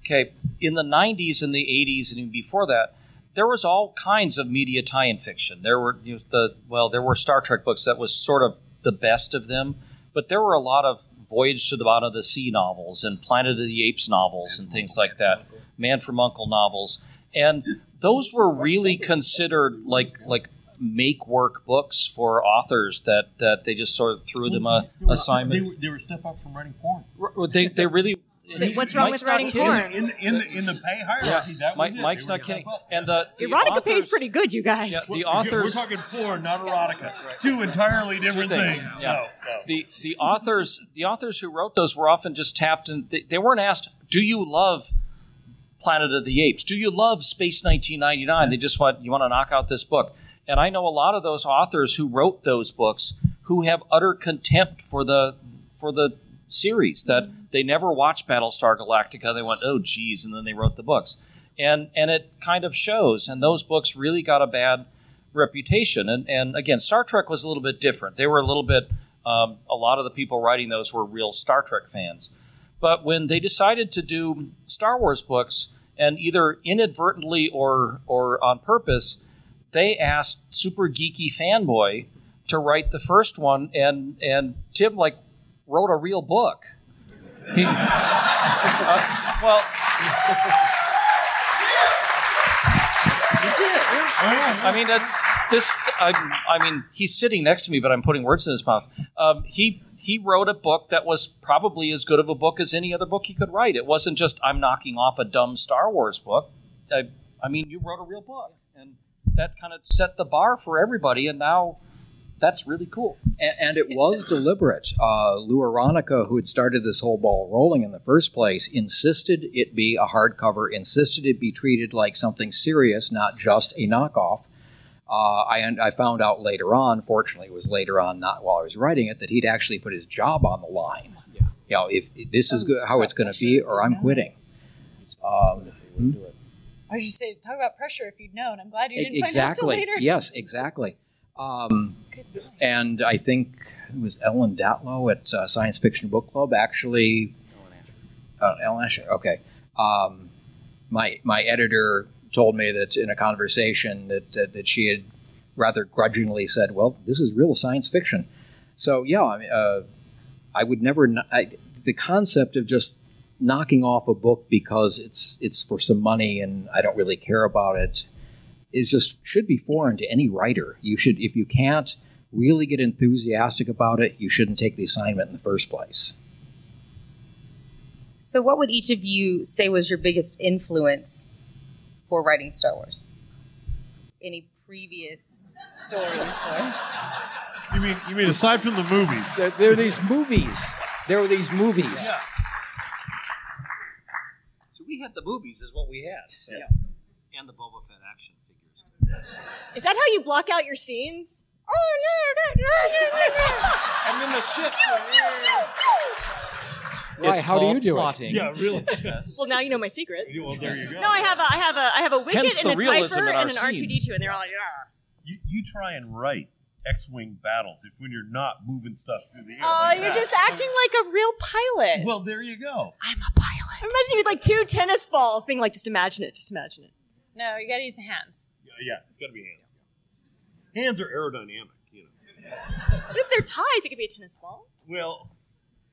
Okay, in the '90s and the '80s and even before that, there was all kinds of media tie-in fiction. There were you know, the well, there were Star Trek books that was sort of the best of them, but there were a lot of Voyage to the Bottom of the Sea novels and Planet of the Apes novels and things like that, Man from Uncle novels, and those were really considered like like make work books for authors that that they just sort of threw them a They were- assignment. They were, they were step up from writing porn. They they really. So what's wrong Mike's with writing kidding. porn? In the, in the in the pay hierarchy, that was Mike, it. Mike's They not a kidding. And the, the Erotica authors, pays pretty good, you guys. Yeah, the We're- authors. We're talking porn, not erotica. Two entirely different Two things. things, yeah. No, no. the the authors the authors who wrote those were often just tapped and they, they weren't asked do you love planet of the apes do you love space 1999 they just want you want to knock out this book and i know a lot of those authors who wrote those books who have utter contempt for the for the series that they never watched battlestar galactica they went oh geez and then they wrote the books and and it kind of shows and those books really got a bad reputation. And, and again, Star Trek was a little bit different. They were a little bit, um, a lot of the people writing those were real Star Trek fans. But when they decided to do Star Wars books, and either inadvertently or or on purpose, they asked super geeky fanboy to write the first one, and and Tim like wrote a real book. He, uh, well. I mean, that, this. I, I mean, he's sitting next to me, but I'm putting words in his mouth. Um, he he wrote a book that was probably as good of a book as any other book he could write. It wasn't just I'm knocking off a dumb Star Wars book. I, I mean, you wrote a real book, and that kind of set the bar for everybody. And now that's really cool. And, and it was deliberate. Uh, Lou Aronica, who had started this whole ball rolling in the first place, insisted it be a hardcover, insisted it be treated like something serious, not just a knockoff. Uh, I, I found out later on, fortunately, it was later on, not while I was writing it, that he'd actually put his job on the line. Yeah. You know, if, if this is good, how it's going to be, or I'm quitting. Um, hmm? I was just say, talk about pressure if you'd known. I'm glad you didn't find out exactly. till later. Yes, exactly. Um, and I think it was Ellen Datlow at uh, Science Fiction Book Club actually. Uh, Ellen Asher. Okay. Um, my my editor told me that in a conversation that, that that she had rather grudgingly said, "Well, this is real science fiction." So yeah, I, mean, uh, I would never. I, the concept of just knocking off a book because it's it's for some money and I don't really care about it is just should be foreign to any writer. You should, if you can't really get enthusiastic about it, you shouldn't take the assignment in the first place. So, what would each of you say was your biggest influence for writing Star Wars? Any previous stories? Or? You mean you mean aside from the movies? There, there are these movies. There are these movies. So we had the movies, is what we had. So. And the Boba Fett action figures. Is that how you block out your scenes? Oh yeah, I got it. And then the ship. Why? How do you do plotting. it? Yeah, really. Well, now you know my secret. Well, there you go. No, I have a, I have a, I have a wicket and a realism Typher in our and an R two D two, and they're all like, yeah. You, you try and write X-wing battles if when you're not moving stuff through the air. Oh, like you're that. just acting like a real pilot. Well, there you go. I'm a pilot. Imagine you with like two tennis balls, being like, just imagine it, just imagine it. No, you gotta use the hands. Yeah, yeah, it's got to be hands. Hands are aerodynamic, you know. What if they're ties? It could be a tennis ball. Well,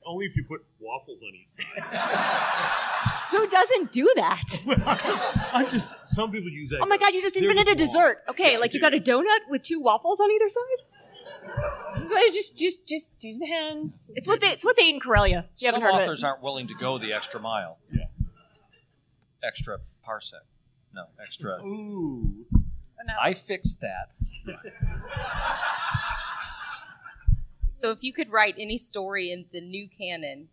only if you put waffles on each side. Who doesn't do that? I'm just. Some people use that. Oh my god, you just They're invented a just dessert. Okay, like you got a donut with two waffles on either side. This is why you just, just, just use the hands. It's what they, it's what they eat in Corellia. You Some haven't heard authors of it. aren't willing to go the extra mile. Yeah. Extra parsec. No, extra. Ooh. I fixed that. So, if you could write any story in the new canon,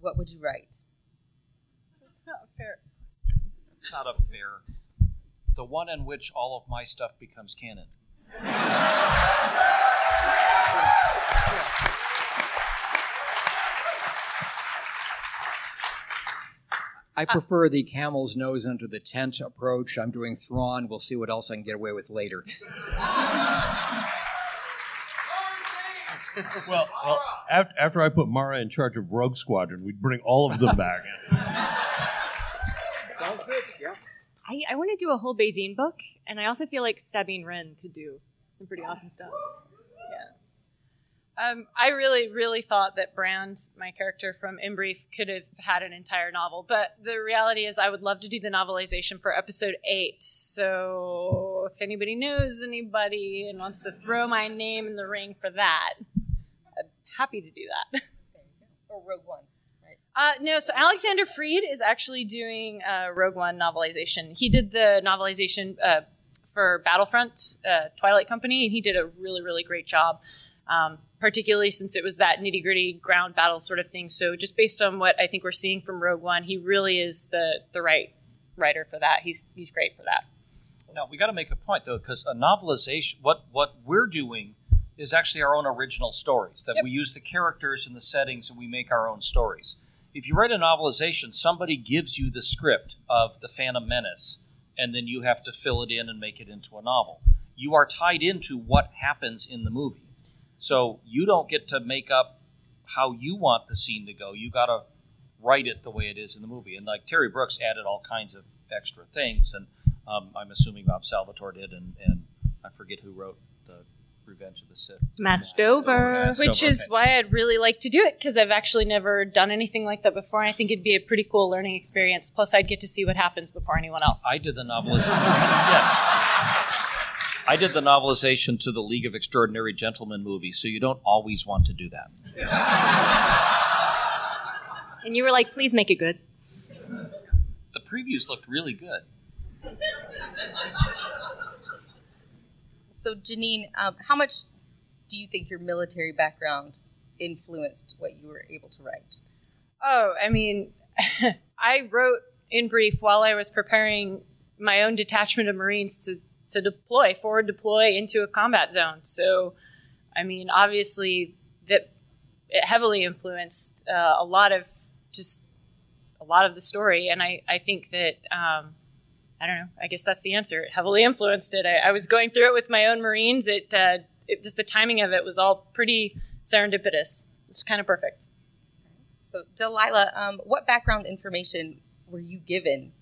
what would you write? That's not a fair. Question. It's not a fair. The one in which all of my stuff becomes canon. I uh, prefer the camel's nose under the tent approach. I'm doing Thrawn. We'll see what else I can get away with later. Well, well after, after I put Mara in charge of Rogue Squadron, we'd bring all of them back. Sounds good. Yeah. I, I want to do a whole Bazine book, and I also feel like Sabine Wren could do some pretty awesome stuff. Um, I really, really thought that Brand, my character from Inbrief, could have had an entire novel. But the reality is, I would love to do the novelization for episode eight. So if anybody knows anybody and wants to throw my name in the ring for that, I'm happy to do that. Or Rogue One, right? Uh, no, so Alexander Freed is actually doing uh, Rogue One novelization. He did the novelization uh, for Battlefront, uh, Twilight Company, and he did a really, really great job. Um, particularly since it was that nitty gritty ground battle sort of thing. So just based on what I think we're seeing from Rogue One, he really is the the right writer for that. He's he's great for that. Now we got to make a point though, because a novelization, what what we're doing is actually our own original stories. That we use the characters and the settings, and we make our own stories. If you write a novelization, somebody gives you the script of the Phantom Menace, and then you have to fill it in and make it into a novel. You are tied into what happens in the movie, so you don't get to make up how you want the scene to go. You got to write it the way it is in the movie. And like Terry Brooks added all kinds of extra things, and um, I'm assuming Bob Salvatore did, and, and I forget who wrote the Revenge of the Sith. Matt Stover. Which is why I'd really like to do it because I've actually never done anything like that before, and I think it'd be a pretty cool learning experience. Plus, I'd get to see what happens before anyone else. I did the novelization. yes. I did the novelization to the League of Extraordinary Gentlemen movie, so you don't always want to do that. And you were like, please make it good. The previews looked really good. So, Janine, um, how much do you think your military background influenced what you were able to write? Oh, I mean, I wrote Inbrief while I was preparing my own detachment of Marines to, to deploy, forward deploy into a combat zone. So, I mean, obviously, that it heavily influenced uh, a lot of just a lot of the story. And I, I think that, um, I don't know, I guess that's the answer. It heavily influenced it. I, I was going through it with my own Marines. It, uh, it just the timing of it was all pretty serendipitous. It's kind of perfect. So, Delilah, um, what background information were you given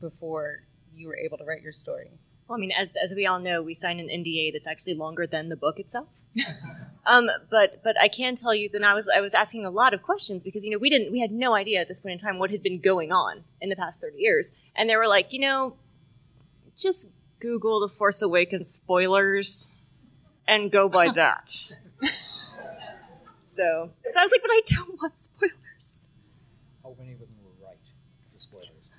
before you were able to write your story? Well, I mean, as, as we all know, we signed an NDA that's actually longer than the book itself. um, but but I can tell you that I was I was asking a lot of questions because you know we didn't we had no idea at this point in time what had been going on in the past thirty years, and they were like, you know, just Google the Force Awakens spoilers and go by that. so I was like, but I don't want spoilers. Of them were right? The spoilers.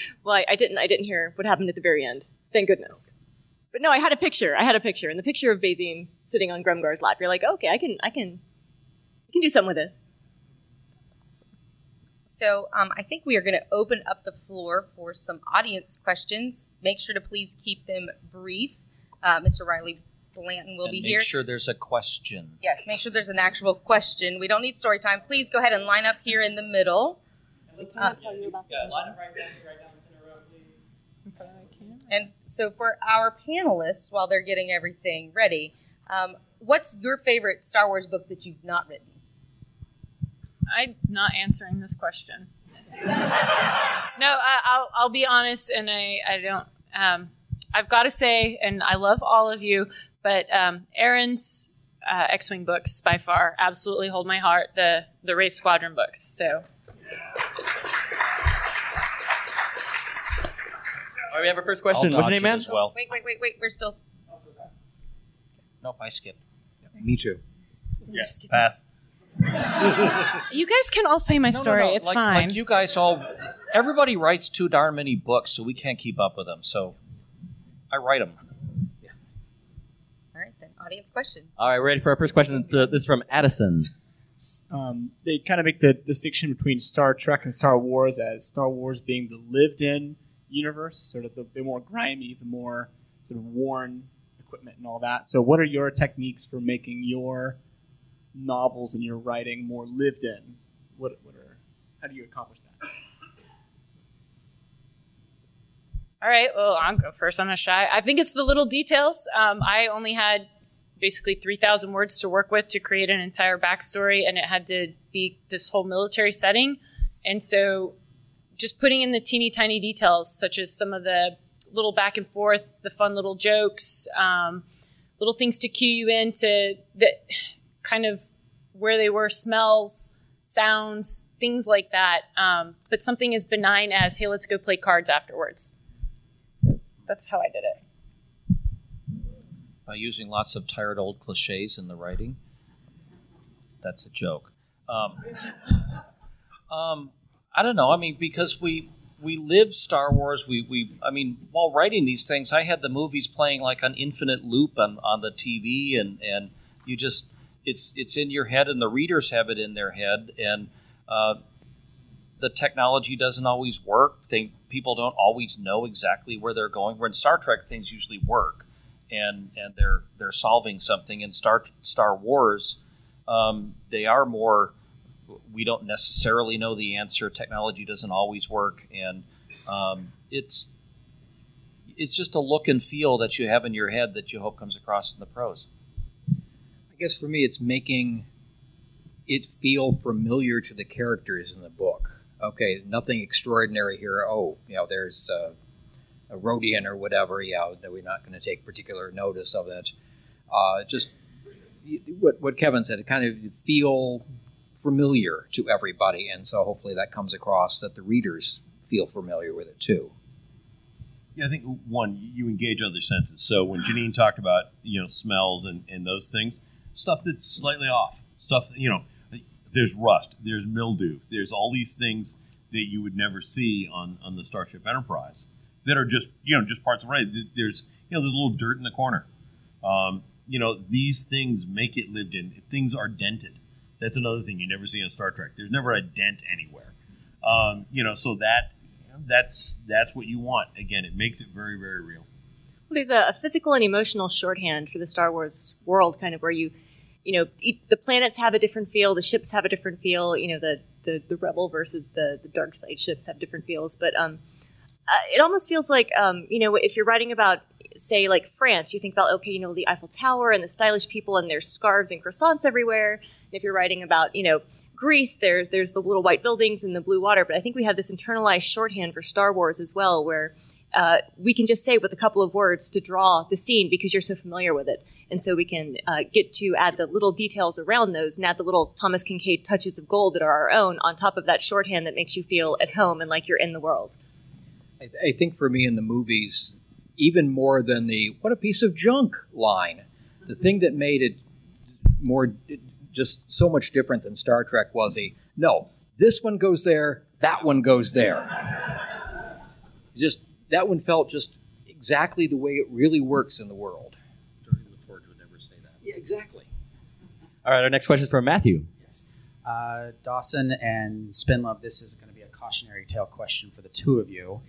Well, I, I didn't I didn't hear what happened at the very end. Thank goodness. But no, I had a picture. I had a picture, and the picture of Bazine sitting on Grumgar's lap. You're like, okay, I can I can I can do something with this. So um, I think we are going to open up the floor for some audience questions. Make sure to please keep them brief. Uh, Mr. Riley Blanton will and be make here. Make sure there's a question. Yes, make sure there's an actual question. We don't need story time. Please go ahead and line up here in the middle. Uh, and so for our panelists, while they're getting everything ready, um, what's your favorite Star Wars book that you've not written? I'm not answering this question. no, I, I'll I'll be honest, and I I don't. Um, I've got to say, and I love all of you, but um, Aaron's uh, X-wing books by far absolutely hold my heart. The the Wraith Squadron books. So All right, we have our first question. What's your name, man? well. Wait, wait, wait, wait. We're still. Nope, I skipped. Me too. Yeah, pass. you guys can all say my No, no, story. no, It's like, fine. Like you guys all, everybody writes too darn many books, so we can't keep up with them. So I write them. Yeah. All right, then. Audience questions. All right, we're ready for our first question. Th- This is from Addison. um, they kind of make the distinction between Star Trek and Star Wars as Star Wars being the lived-in universe, sort of the, the more grimy, the more sort of worn equipment and all that. So, what are your techniques for making your novels and your writing more lived-in? What, what are how do you accomplish that? All right, well, I'll go first. I'm not shy. I think it's the little details. Um, I only had basically 3,000 words to work with to create an entire backstory, and it had to be this whole military setting. And so just putting in the teeny tiny details, such as some of the little back and forth, the fun little jokes, um, little things to cue you into that kind of where they were, smells, sounds, things like that. Um, but something as benign as, hey, let's go play cards afterwards. So that's how I did it. by using lots of tired old cliches in the writing. That's a joke. Um, um, I don't know. I mean, because we we live Star Wars. We we. I mean, while writing these things, I had the movies playing like an infinite loop on, on the TV, and and you just it's it's in your head, and the readers have it in their head, and uh, the technology doesn't always work. They, people don't always know exactly where they're going. Where in Star Trek, things usually work, and and they're they're solving something. In Star Star Wars, um, they are more. We don't necessarily know the answer. Technology doesn't always work, and um, it's it's just a look and feel that you have in your head that you hope comes across in the prose. I guess for me, it's making it feel familiar to the characters in the book? Okay, nothing extraordinary here. Oh, you know, there's uh, a Rhodian or whatever. Yeah, we're not going to take particular notice of it. Uh, just what what Kevin said. It kind of feel familiar to everybody, and so hopefully that comes across that the readers feel familiar with it too. Yeah, I think one, you engage other senses. So when Janine talked about you know smells and, and those things, stuff that's slightly off, stuff you know, there's rust, there's mildew, there's all these things that you would never see on on the Starship Enterprise that are just you know just parts of right. There's you know there's a little dirt in the corner. Um, you know these things make it lived in. Things are dented. That's another thing you never see on Star Trek. There's never a dent anywhere. Um, you know, so that that's that's what you want. Again, it makes it very very real. Well, there's a, physical and emotional shorthand for the Star Wars world, kind of where you, you know, the planets have a different feel, the ships have a different feel. You know, the the, the rebel versus the the dark side ships have different feels, but um, uh, it almost feels like um, you know, if you're writing about say like France, you think about okay, you know, the Eiffel Tower and the stylish people and their scarves and croissants everywhere. If you're writing about you know Greece, there's there's the little white buildings and the blue water, but I think we have this internalized shorthand for Star Wars as well, where uh, we can just say with a couple of words to draw the scene because you're so familiar with it, and so we can uh, get to add the little details around those and add the little Thomas Kinkade touches of gold that are our own on top of that shorthand that makes you feel at home and like you're in the world. I, I think for me in the movies, even more than the "what a piece of junk" line, the thing that made it more just so much different than Star Trek was he? no, this one goes there, that one goes there. Just that one felt just exactly the way it really works in the world. Never say that. Yeah, exactly. All right, our next question is from Matthew. Uh, Dawson and Spendlove, this is going to be a cautionary tale question for the two of you.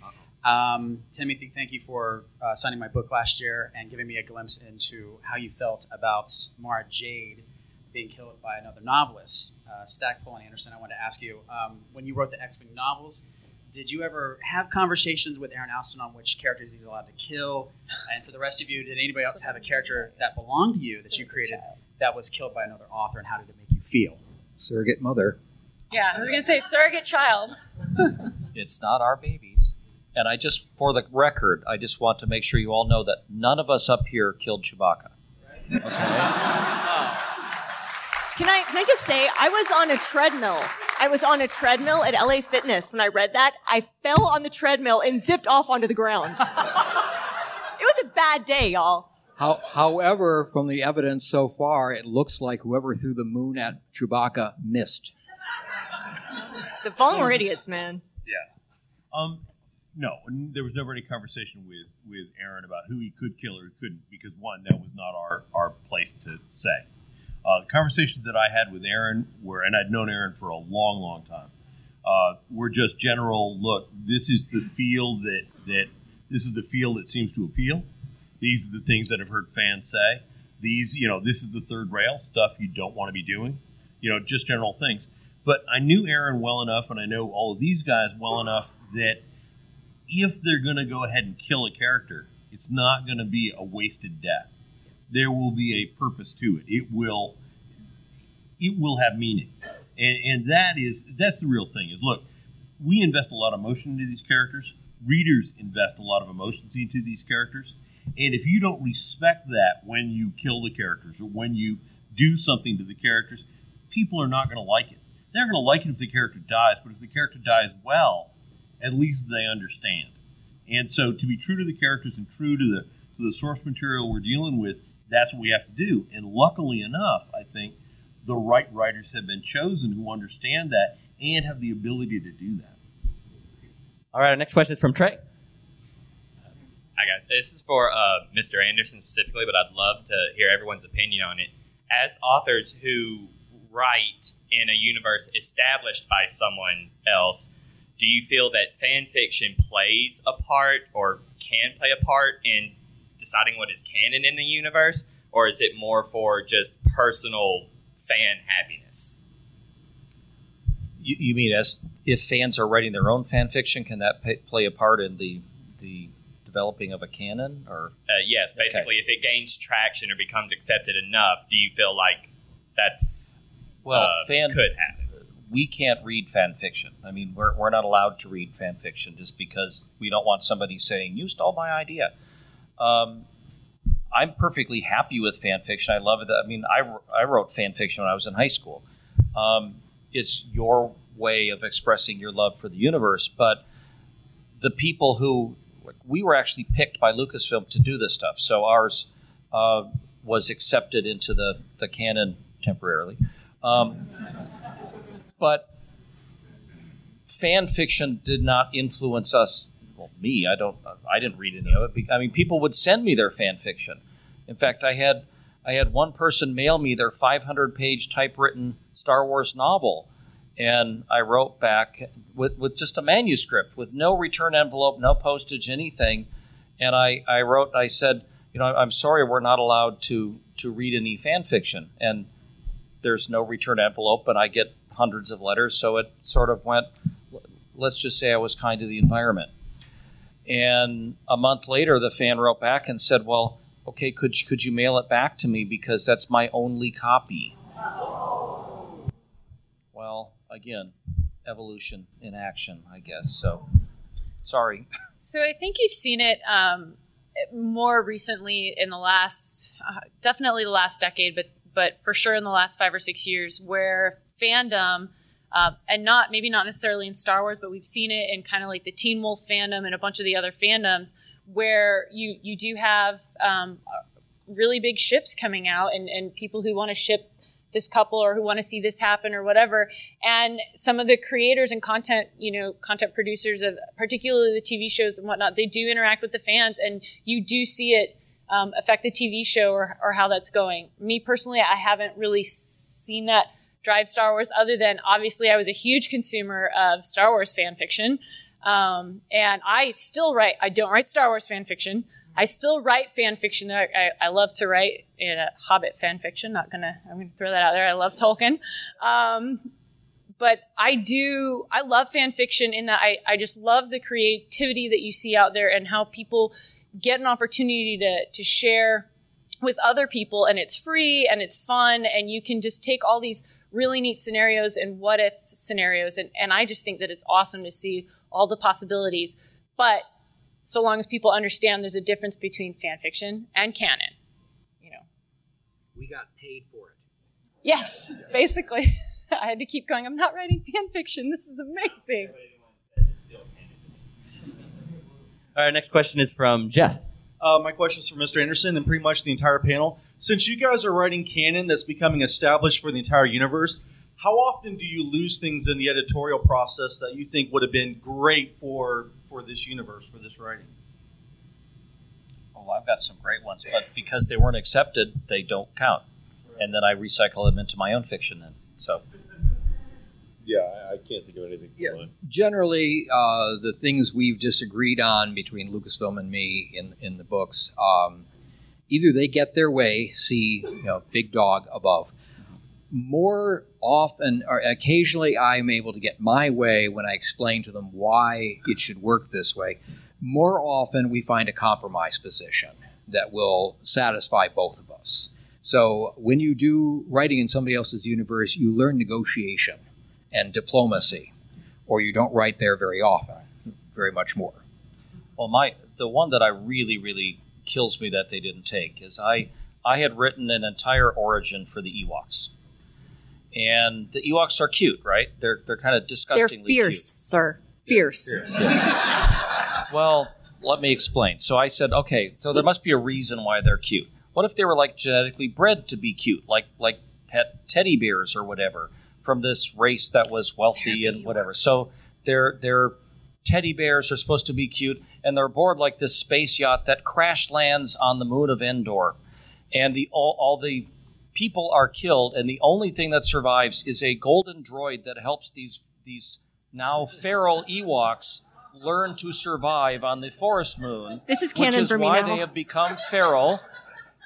Um, Timothy, thank you for uh, signing my book last year and giving me a glimpse into how you felt about Mara Jade being killed by another novelist, uh, Stackpole and Anderson. I wanted to ask you, um, when you wrote the X Wing novels, did you ever have conversations with Aaron Allston on which characters he's allowed to kill? And for the rest of you, did anybody else have a character that belonged to you that you created that was killed by another author, and how did it make you feel? Surrogate mother. Yeah, I was going to say surrogate child. It's not our babies. And I just, for the record, I just want to make sure you all know that none of us up here killed Chewbacca. Can I can I just say I was on a treadmill. I was on a treadmill at LA Fitness when I read that. I fell on the treadmill and zipped off onto the ground. it was a bad day, y'all. How, however, from the evidence so far, it looks like whoever threw the moon at Chewbacca missed. The phone were idiots, man. Yeah. Um, no, n- there was never any conversation with with Aaron about who he could kill or couldn't because one, that was not our our place to say. Uh, the conversations that I had with Aaron were, and I'd known Aaron for a long, long time, uh, were just general. Look, this is the field that that this is the field that seems to appeal. These are the things that I've heard fans say. These, you know, this is the third rail stuff you don't want to be doing. You know, just general things. But I knew Aaron well enough, and I know all of these guys well enough that if they're going to go ahead and kill a character, it's not going to be a wasted death. There will be a purpose to it. It will it will have meaning, and, and that is that's the real thing. Is look, we invest a lot of emotion into these characters. Readers invest a lot of emotions into these characters, and if you don't respect that when you kill the characters or when you do something to the characters, people are not going to like it. They're going to like it if the character dies, but if the character dies well, at least they understand. And so, to be true to the characters and true to the to the source material we're dealing with, that's what we have to do. And luckily enough, I think the right writers have been chosen who understand that and have the ability to do that. All right, our next question is from Trey. Hi guys, this is for uh, Mr. Anderson specifically, but I'd love to hear everyone's opinion on it. As authors who write in a universe established by someone else, do you feel that fan fiction plays a part or can play a part in deciding what is canon in the universe, or is it more for just personal fan happiness? You, you mean as if fans are writing their own fan fiction, can that pay, play a part in the the developing of a canon? Or Uh, yes, basically, if it gains traction or becomes accepted enough, do you feel like that's Well, uh, fan could happen. We can't read fan fiction. I mean, we're, we're not allowed to read fan fiction just because we don't want somebody saying you stole my idea. Um, I'm perfectly happy with fan fiction. I love it. I mean, I, I wrote fan fiction when I was in high school. Um, it's your way of expressing your love for the universe, but the people who we were actually picked by Lucasfilm to do this stuff, so ours uh, was accepted into the the canon temporarily. Um, but fan fiction did not influence us. Well, me, I don't. I didn't read any of it. I mean, people would send me their fan fiction. In fact, I had I had one person mail me their 500 page typewritten Star Wars novel, and I wrote back with with just a manuscript with no return envelope, no postage, anything. And I I wrote. I said, you know, I'm sorry, we're not allowed to to read any fan fiction, and there's no return envelope, and I get hundreds of letters, so it sort of went. Let's just say I was kind to the environment. And a month later, the fan wrote back and said, "Well, okay, could could you mail it back to me because that's my only copy." Well, again, evolution in action, I guess. So, sorry. So I think you've seen it um, more recently in the last, uh, definitely the last decade, but but for sure in the last five or six years, where fandom. Um, and not maybe not necessarily in Star Wars, but we've seen it in kind of like the Teen Wolf fandom and a bunch of the other fandoms where you you do have um, really big ships coming out and, and people who want to ship this couple or who want to see this happen or whatever. And some of the creators and content, you know, content producers of particularly the TV shows and whatnot, they do interact with the fans and you do see it um, affect the TV show or, or how that's going. Me personally, I haven't really seen that drive Star Wars other than obviously I was a huge consumer of Star Wars fan fiction. Um, and I still write, I don't write Star Wars fan fiction. I still write fan fiction. I, I, I love to write Hobbit fan fiction. Not gonna, I'm gonna throw that out there. I love Tolkien. Um, but I do, I love fan fiction in that I, I just love the creativity that you see out there and how people get an opportunity to, to share with other people and it's free and it's fun and you can just take all these really neat scenarios and what if scenarios. And, and I just think that it's awesome to see all the possibilities. But so long as people understand there's a difference between fan fiction and canon, you know. We got paid for it. Yes, basically. I had to keep going. I'm not writing fan fiction. This is amazing. All right, next question is from Jeff. Uh, my question is for Mr. Anderson and pretty much the entire panel. Since you guys are writing canon that's becoming established for the entire universe, how often do you lose things in the editorial process that you think would have been great for for this universe, for this writing? Oh, I've got some great ones, but because they weren't accepted, they don't count. And then I recycle them into my own fiction. Then, so Yeah, I, I can't think of anything. Yeah. Generally, uh, the things we've disagreed on between Lucasfilm and me in in the books, um, either they get their way, see you know big dog above. More often, or occasionally, I'm able to get my way when I explain to them why it should work this way. More often, we find a compromise position that will satisfy both of us. So, when you do writing in somebody else's universe, you learn negotiation and diplomacy, or you don't write there very often, very much more. Well, my the one that I really really kills me that they didn't take is I I had written an entire origin for the Ewoks, and the Ewoks are cute, right? They're they're kind of They're fierce, cute. sir. Fierce. Yes. well, let me explain. So I said, okay, so there must be a reason why they're cute. What if they were like genetically bred to be cute, like like pet teddy bears or whatever, from this race that was wealthy and whatever? So they're they're teddy bears are supposed to be cute, and they're aboard like this space yacht that crash lands on the moon of Endor, and the all, all the people are killed, and the only thing that survives is a golden droid that helps these these now feral Ewoks learn to survive on the forest moon. This is which canon is for me why now. they have become feral.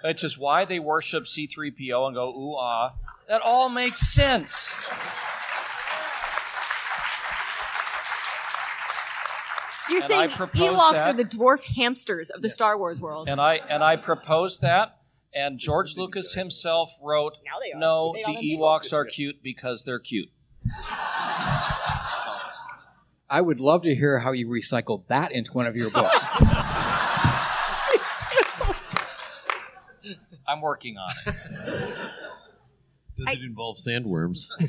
Which is why they worship C3PO and go ooh ah. That all makes sense. You're And saying propose Ewoks that- are the dwarf hamsters of the Star Wars world. And I and I proposed that, And George Lucas himself wrote, Now they are. "No, the all. Ewoks are cute because they're cute." I would love to hear how you recycled that into one of your books. I'm working on it. Does it involve sandworms?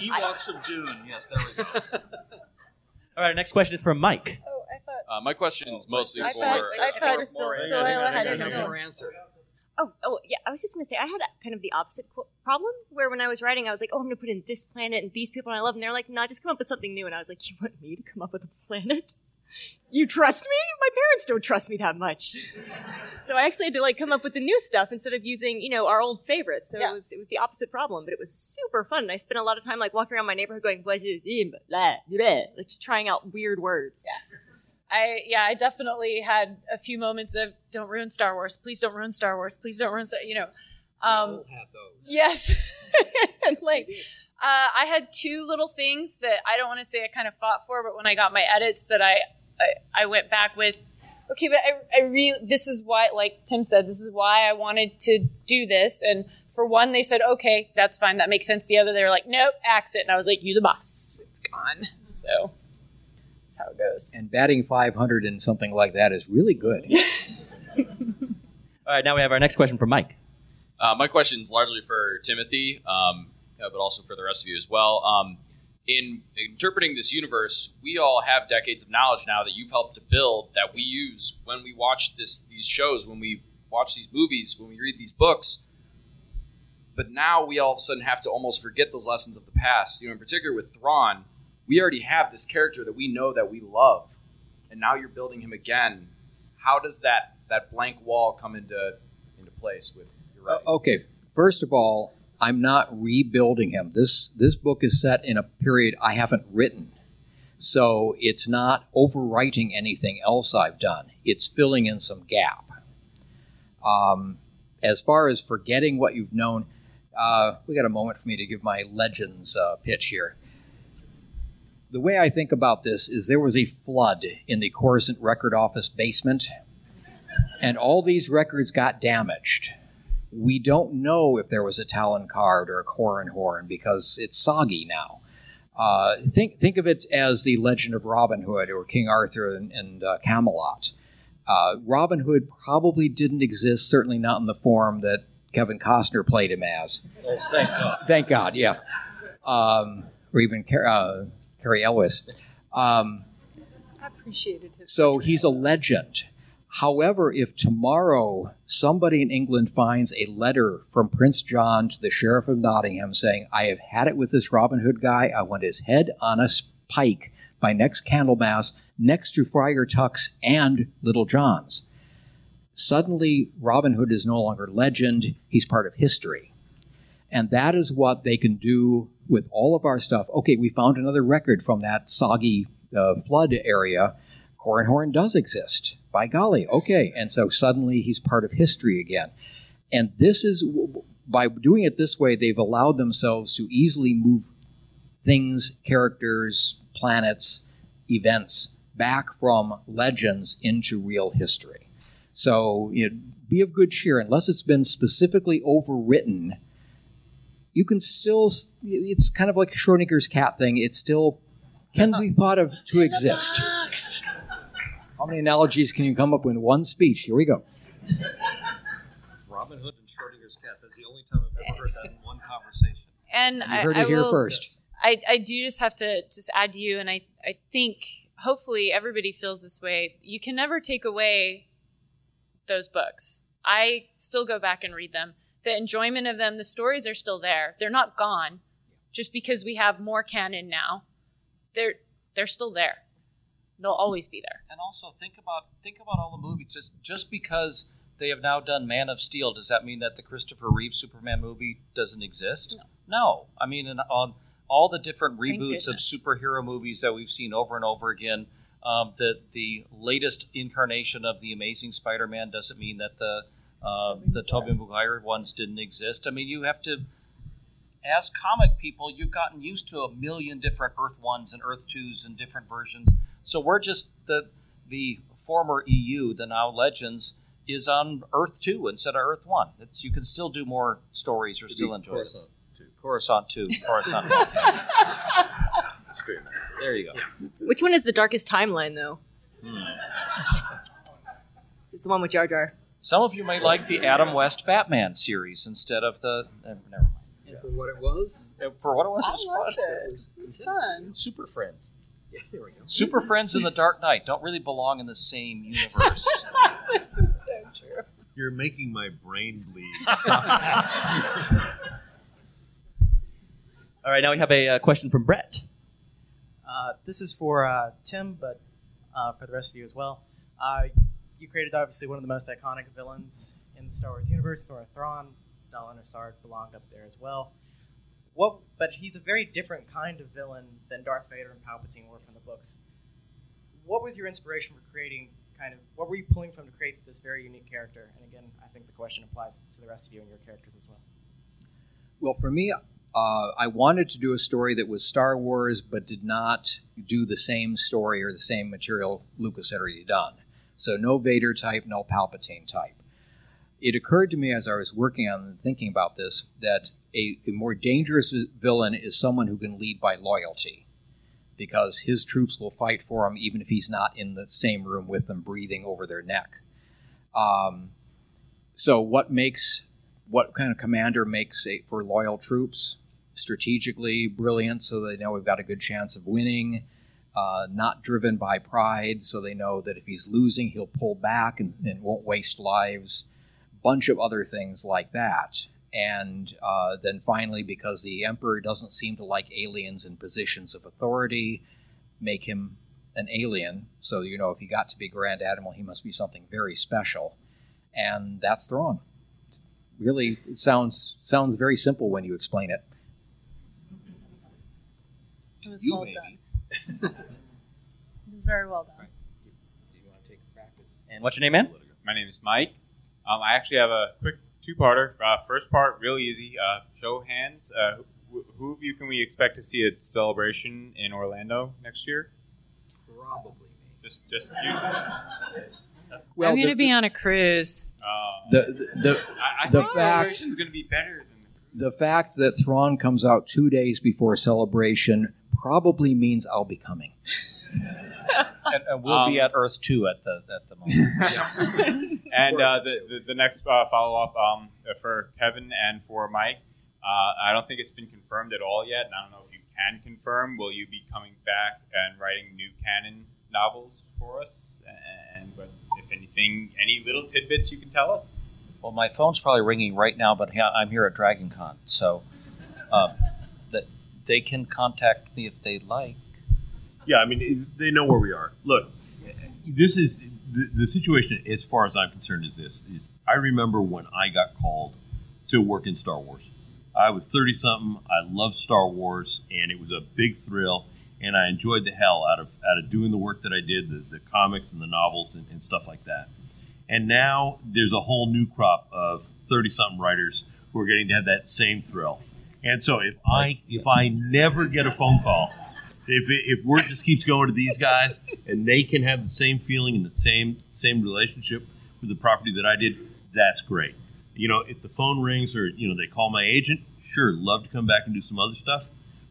Ewoks of Dune. Yes, there we go. All right, next question is from Mike. Oh, I thought. Uh, my question is mostly I for. thought, I thought we're still. Delilah had There's something. more answer. Oh, oh, yeah. I was just gonna say I had kind of the opposite qu- problem where when I was writing, I was like, "Oh, I'm gonna put in this planet and these people I love," and they're like, "No, "Nah, just come up with something new." And I was like, "You want me to come up with a planet? You trust me? My parents don't trust me that much." so I actually had to like come up with the new stuff instead of using, you know, our old favorites. So Yeah. it was it was the opposite problem, but it was super fun. And I spent a lot of time like walking around my neighborhood going, "Blah, blah, blah, blah, blah," like just trying out weird words. Yeah. I yeah, I definitely had a few moments of don't ruin Star Wars. Please don't ruin Star Wars. Please don't ruin Star you know. Um have those. Yes. and like uh, I had two little things that I don't want to say I kind of fought for, but when I got my edits that I I, I went back with okay, but I, I really this is why like Tim said, this is why I wanted to do this and for one they said, Okay, that's fine, that makes sense. The other they were like, Nope, axe it and I was like, You the boss. It's gone. So that's how it goes. And batting 500 in something like that is really good. All right, now we have our next question from Mike. Uh, my question is largely for Timothy, um, uh, but also for the rest of you as well. Um, in interpreting this universe, we all have decades of knowledge now that you've helped to build that we use when we watch this these shows, when we watch these movies, when we read these books. But now we all of a sudden have to almost forget those lessons of the past. You know, in particular with Thrawn, we already have this character that we know that we love, and now you're building him again. How does that that blank wall come into into place with your writing? Uh, okay, first of all, I'm not rebuilding him. This this book is set in a period I haven't written. So it's not overwriting anything else I've done. It's filling in some gap. Um, as far as forgetting what you've known, uh, we got a moment for me to give my legends uh, pitch here. The way I think about this is there was a flood in the Coruscant record office basement, and all these records got damaged we don't know if there was a Talon Karrde or a Corran Horn because it's soggy now. Uh, think think of it as the Legend of Robin Hood or King Arthur and, and uh, Camelot. Uh, Robin Hood probably didn't exist, certainly not in the form that Kevin Costner played him as. Oh, thank God. Thank God, yeah. Um, or even Car- uh, Cary Elwes. Um, I appreciated his. so he's a legend. However, if tomorrow somebody in England finds a letter from Prince John to the Sheriff of Nottingham saying, I have had it with this Robin Hood guy, I want his head on a pike by next Candlemas next to Friar Tuck's and Little John's, suddenly Robin Hood is no longer legend, he's part of history. And that is what they can do with all of our stuff. Okay, we found another record from that soggy uh, flood area. Corran Horn does exist. By golly, okay. And so suddenly he's part of history again. And this is, by doing it this way, they've allowed themselves to easily move things, characters, planets, events back from legends into real history. So you know, be of good cheer. Unless it's been specifically overwritten, you can still, it's kind of like a Schrodinger's cat thing. It still can be thought of to exist. How many analogies can you come up with in one speech? Here we go. Robin Hood and Schrodinger's cat. That's the only time I've ever heard that in one conversation. And You I, heard I it here will, first. I, I do just have to just add to you, and I, I think hopefully everybody feels this way. You can never take away those books. I still go back and read them. The enjoyment of them, the stories are still there. They're not gone just because we have more canon now. They're they're still there. They'll always be there. And also think about think about all the movies. Just just because they have now done Man of Steel, does that mean that the Christopher Reeve Superman movie doesn't exist? No. I mean, in, on all the different reboots of superhero movies that we've seen over and over again, um, the the latest incarnation of the Amazing Spider-Man doesn't mean that the uh, the Tobey Maguire ones didn't exist. I mean, you have to as comic people, you've gotten used to a million different Earth ones and Earth twos and different versions. So we're just the the former EU, the now Legends, is on Earth Two instead of Earth One. It's you can still do more stories or still enjoy it. Coruscant Two, Coruscant One. There you go. Which one is the darkest timeline, though? Hmm. It's the one with Jar Jar. Some of you may like the Adam West Batman series instead of the. eh, never mind. And for what it was, Eh, For what it was, it was fun. it. It's fun. Super Friends. Yeah, there we go. Super Friends and the Dark Knight don't really belong in the same universe. this is so true. You're making my brain bleed. All right, now we have a uh, question from Brett. Uh, this is for uh, Tim, but uh, for the rest of you as well. Uh, you created obviously one of the most iconic villains in the Star Wars universe, Thora Thrawn. Dallin Asard belonged up there as well. What? But he's a very different kind of villain than Darth Vader and Palpatine were from the books. What was your inspiration for creating? Kind of, what were you pulling from to create this very unique character? And again, I think the question applies to the rest of you and your characters as well. Well, for me, uh, I wanted to do a story that was Star Wars, but did not do the same story or the same material Lucas had already done. So no Vader type, no Palpatine type. It occurred to me as I was working on and thinking about this that a, a more dangerous villain is someone who can lead by loyalty, because his troops will fight for him even if he's not in the same room with them, breathing over their neck. Um, so, what makes what kind of commander makes a, for loyal troops? Strategically brilliant, so they know we've got a good chance of winning. Uh, not driven by pride, so they know that if he's losing, he'll pull back and, and won't waste lives. Bunch of other things like that. And uh, then finally, because the Emperor doesn't seem to like aliens in positions of authority, make him an alien. So, you know, if he got to be Grand Admiral, he must be something very special. And that's Thrawn. Really, it sounds sounds very simple when you explain it. It was You well maybe. done. it was very well done. And what's your name, man? My name is Mike. Um, I actually have a quick two-parter. Uh, first part, really easy. Uh, show of hands. Uh, who, who of you can we expect to see at Celebration in Orlando next year? Probably me. Just, just you. Well, I'm going to be on a cruise. Uh, The the the, I, I the think fact Celebration's going to be better. than the fact that Thrawn comes out two days before celebration probably means I'll be coming. And, and we'll be Um, at Earth Two at the at the moment. and uh, the, the the next uh, follow up um, for Kevin and for Mike, uh, I don't think it's been confirmed at all yet, and I don't know if you can confirm. Will you be coming back and writing new canon novels for us? And but if anything, any little tidbits you can tell us? Well, my phone's probably ringing right now, but I'm here at DragonCon, so um, that they can contact me if they like. Yeah, I mean, they know where we are. Look, this is the, the situation, as far as I'm concerned, is this: is I remember when I got called to work in Star Wars. I was thirty something. I loved Star Wars, and it was a big thrill, and I enjoyed the hell out of out of doing the work that I did, the, the comics and the novels and, and stuff like that. And now there's a whole new crop of thirty something writers who are getting to have that same thrill. And so if I if I never get a phone call if, it, if word just keeps going to these guys and they can have the same feeling and the same same relationship with the property that I did, that's great. You know, if the phone rings or you know they call my agent, sure, love to come back and do some other stuff.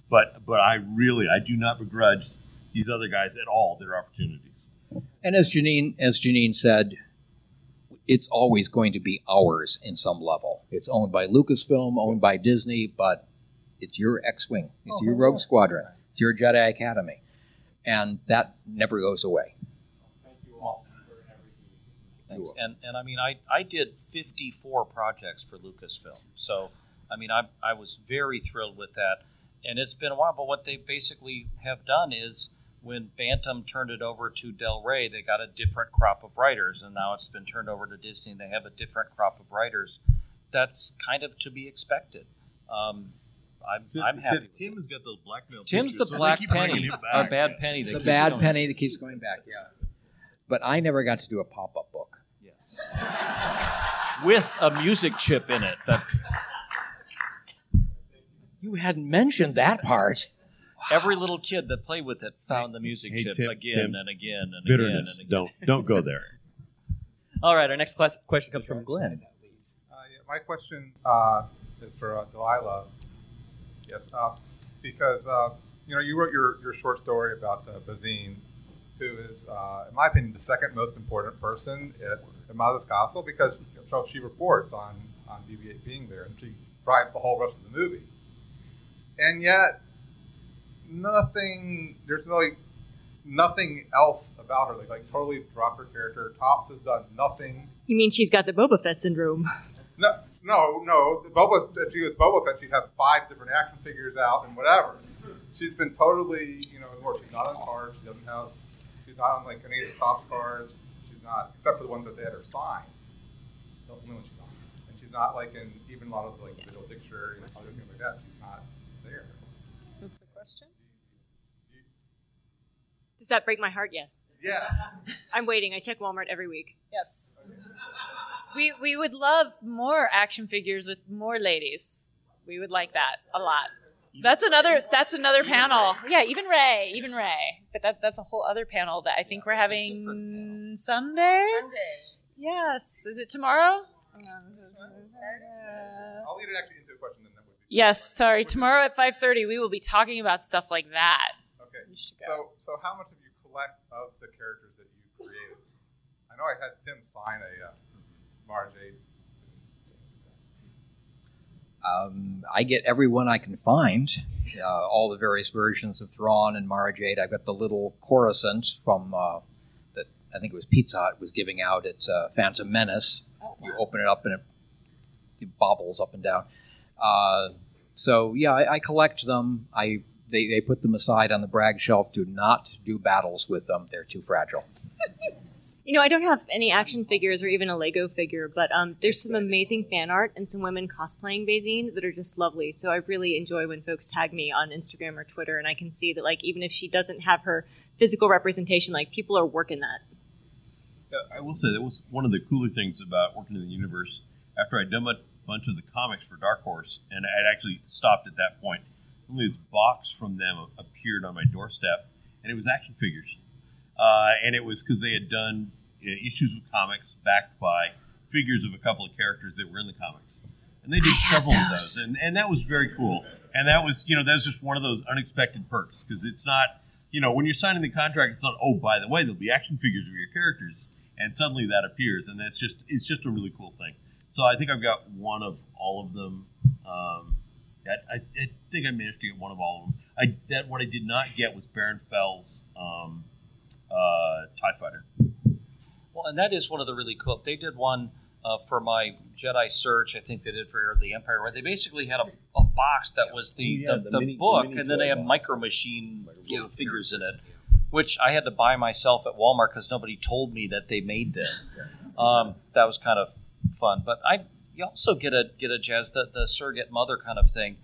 But but I really I do not begrudge these other guys at all their opportunities. And as Janine as Janine said, it's always going to be ours in some level. It's owned by Lucasfilm, owned by Disney, but it's your X-wing, it's your oh, Rogue Squadron, it's your Jedi Academy, and that never goes away. Thank you all for Thanks. And and I mean, I I did 54 projects for Lucasfilm, so I mean, I I was very thrilled with that, and it's been a while. But what they basically have done is when Bantam turned it over to Del Rey, they got a different crop of writers, and now it's been turned over to Disney, and they have a different crop of writers. That's kind of to be expected. Um, I'm I'm happy. Tim has got those blackmail. Tim's the pictures, so they black keep bringing penny, him a back. bad penny. That the keeps bad going. penny that keeps going back, yeah. But I never got to do a pop-up book. Yes. with a music chip in it. That you hadn't mentioned that part. Every little kid that played with it found the music Hey, chip Tim- again Tim, and again and bitterness. again and again. Don't don't go there. All right, our next class- question comes from Glenn. Uh, yeah, my question uh, is for uh, Delilah. Yes, uh, because uh, you know you wrote your, your short story about uh, Bazine, who is, uh, in my opinion, the second most important person at, at Castle because so she reports on on BB-8 being there and she drives the whole rest of the movie. And yet, nothing. There's really nothing else about her. Like, like totally dropped her character. Topps has done nothing You mean she's got the Boba Fett syndrome? no, no, no. The Boba, if she was Boba Fett, she'd have five different action figures out and whatever. She's been totally, you know, ignored. She's not on cards. She doesn't have. She's not on like any of the stops cards. She's not, except for the ones that they had her sign. The only one she's not. And she's not like in even a lot of like visual dictionary and other things like that. She's not there. What's the question? Does that break my heart? Yes. Yes. I'm waiting. I check Walmart every week. Yes. We we would love more action figures with more ladies. We would like that a lot. That's another that's another panel. Yeah, even Rey, even Rey. But that that's a whole other panel that I think we're having Sunday. Sunday. Yes. Is it tomorrow? I'll lead it actually into a question, then that would be. Yes, sorry. Tomorrow at 5:30 we will be talking about stuff like that. Okay. So, so how much have you collect of the characters that you created? I know I had Tim sign a uh, Mara Jade. Um, I get everyone I can find, uh, all the various versions of Thrawn and Mara Jade. I've got the little Coruscant from uh, that I think it was Pizza Hut was giving out at uh, Phantom Menace. You open it up and it, it bobbles up and down. Uh, so yeah, I, I collect them. I they, they put them aside on the brag shelf. Do not do battles with them; they're too fragile. You know, I don't have any action figures or even a Lego figure, but um, there's some amazing fan art and some women cosplaying Bazine that are just lovely. So I really enjoy when folks tag me on Instagram or Twitter, and I can see that, like, even if she doesn't have her physical representation, like, people are working that. I will say that was one of the cooler things about working in the universe. After I'd done a bunch of the comics for Dark Horse, and I'd actually stopped at that point, only this box from them appeared on my doorstep, and it was action figures. Uh, and it was because they had done uh, issues of comics backed by figures of a couple of characters that were in the comics, and they did several of those, and, and that was very cool. And that was, you know, that was just one of those unexpected perks because it's not, you know, when you're signing the contract, it's not, oh, by the way, there'll be action figures of your characters, and suddenly that appears, and that's just, it's just a really cool thing. So I think I've got one of all of them. Um, I, I, I think I managed to get one of all of them. I that what I did not get was Baron Fel's um, uh, Tie Fighter. Well, and that is one of the really cool. They did one uh, for my Jedi Search. I think they did for Heir of the Empire, where they basically had a, a box that was the, Oh, yeah, the, the the mini- book, mini and then they had box. Micro Machine you know, figures in it, which I had to buy myself at Walmart because nobody told me that they made them. Um, that was kind of fun, but I you also get a get a jazz the, the surrogate mother kind of thing.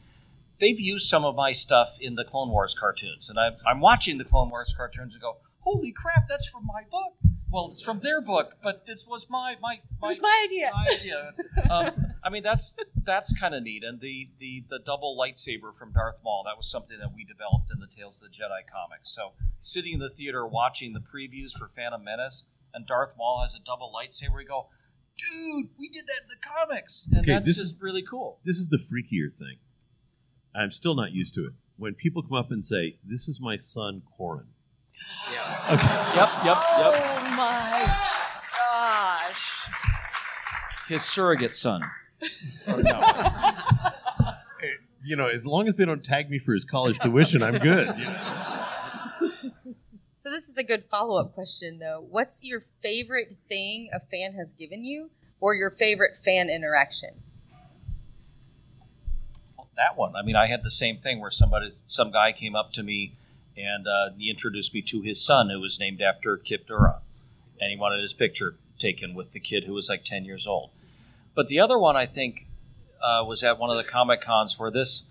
They've used some of my stuff in the Clone Wars cartoons, and i I'm watching the Clone Wars cartoons and go, "Holy crap, that's from my book!" Well, it's from their book, but this was my my my, was my idea. My idea. um, I mean, that's that's kind of neat. And the, the the double lightsaber from Darth Maul that was something that we developed in the Tales of the Jedi comics. So sitting in the theater watching the previews for Phantom Menace, and Darth Maul has a double lightsaber, we go, "Dude, we did that in the comics," and Okay, that's this just is- really cool. This is the freakier thing. I'm still not used to it. When people come up and say, "This is my son, Corran," Okay. Yep. Yep. Yep. Oh my gosh. His surrogate son. Oh, you know, as long as they don't tag me for his college tuition, I'm good. you know? So this is a good follow-up question though. What's your favorite thing a fan has given you or your favorite fan interaction? that one. I mean, I had the same thing where somebody, some guy came up to me and uh, he introduced me to his son, who was named after Kyp Durron, and he wanted his picture taken with the kid who was like ten years old. But the other one, I think, uh, was at one of the comic cons where this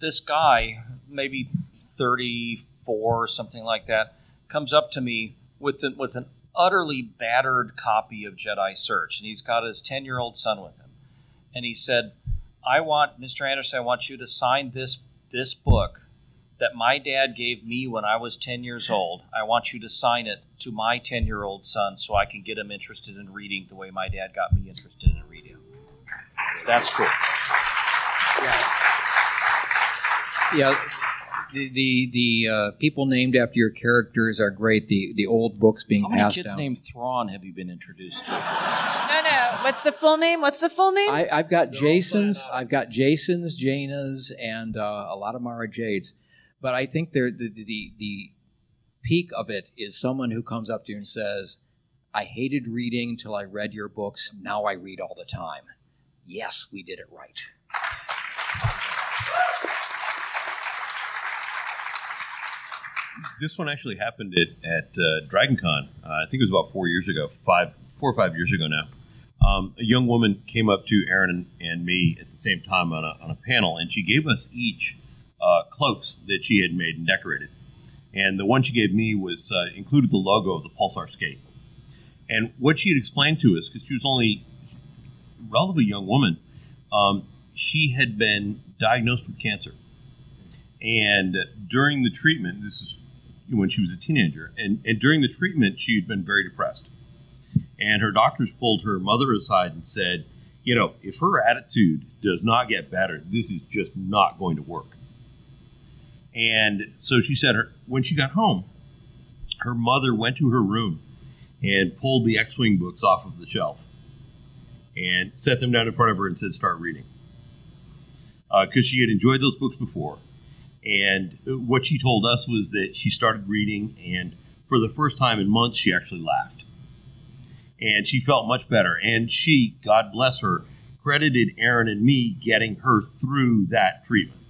this guy, maybe thirty four or something like that, comes up to me with an, with an utterly battered copy of Jedi Search, and he's got his ten year old son with him, and he said. I want Mr. Anderson. I want you to sign this this book that my dad gave me when I was 10 years old. I want you to sign it to my 10 year old son so I can get him interested in reading the way my dad got me interested in reading. That's cool. Yeah, Yeah. the the, the uh, people named after your characters are great. The the old books being How many passed kids down. named Thrawn have you been introduced to? No, no. What's the full name? What's the full name? I, I've got Jacen's, I've got Jacen's, Jaina's, and uh, a lot of Mara Jade's. But I think the the the peak of it is someone who comes up to you and says, "I hated reading until I read your books. Now I read all the time." Yes, we did it right. this one actually happened at, at uh, DragonCon. Uh, I think it was about four years ago, five, four or five years ago now. Um, a young woman came up to Aaron and, and me at the same time on a, on a panel, and she gave us each uh, cloaks that she had made and decorated. And the one she gave me was uh, included the logo of the Pulsar skate. And what she had explained to us, because she was only a relatively young woman, um, she had been diagnosed with cancer. And during the treatment, this is when she was a teenager, and, and during the treatment, she had been very depressed. And her doctors pulled her mother aside and said, you know, if her attitude does not get better, this is just not going to work. And so she said, her, when she got home, her mother went to her room and pulled the X Wing books off of the shelf and set them down in front of her and said, start reading. Uh, because she had enjoyed those books before. And what she told us was that she started reading, and for the first time in months, she actually laughed. And she felt much better. And she, God bless her, credited Aaron and me getting her through that treatment.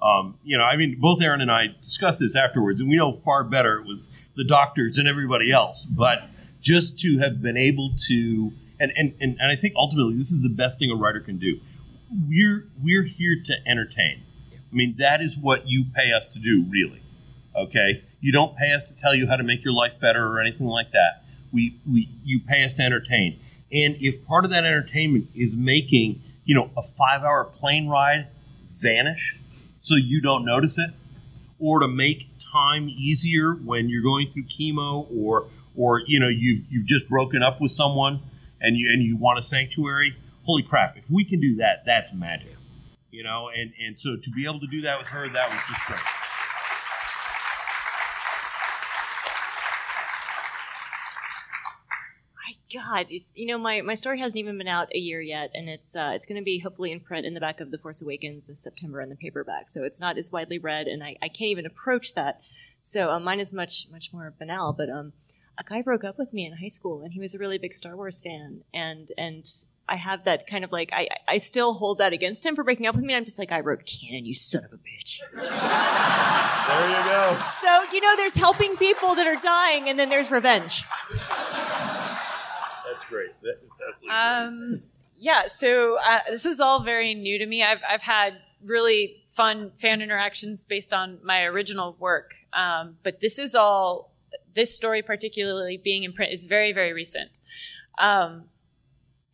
Um, you know, I mean, both Aaron and I discussed this afterwards, and we know far better it was the doctors and everybody else. But just to have been able to, and, and, and, and I think ultimately this is the best thing a writer can do. We're, we're here to entertain. I mean, that is what you pay us to do, really. Okay? You don't pay us to tell you how to make your life better or anything like that. We, we, you pay us to entertain. And if part of that entertainment is making, you know, a five hour plane ride vanish so you don't notice it, or to make time easier when you're going through chemo or, or you know, you, you've just broken up with someone and you, and you want a sanctuary, holy crap, if we can do that, that's magic you know and and so to be able to do that with her that was just great My God, it's you know my, my story hasn't even been out a year yet, and it's uh, it's going to be hopefully in print in the back of the Force Awakens this September in the paperback. So it's not as widely read, and I, I can't even approach that. So uh, mine is much much more banal. But um, a guy broke up with me in high school, and he was a really big Star Wars fan, and and I have that kind of like I I still hold that against him for breaking up with me. I'm just like I wrote canon, you son of a bitch. there you go So you know, there's helping people that are dying, and then there's revenge. that's great that is absolutely Um, yeah, so uh, this is all very new to me. I've, I've had really fun fan interactions based on my original work. Um, but this is all, this story particularly being in print is very, very recent. Um,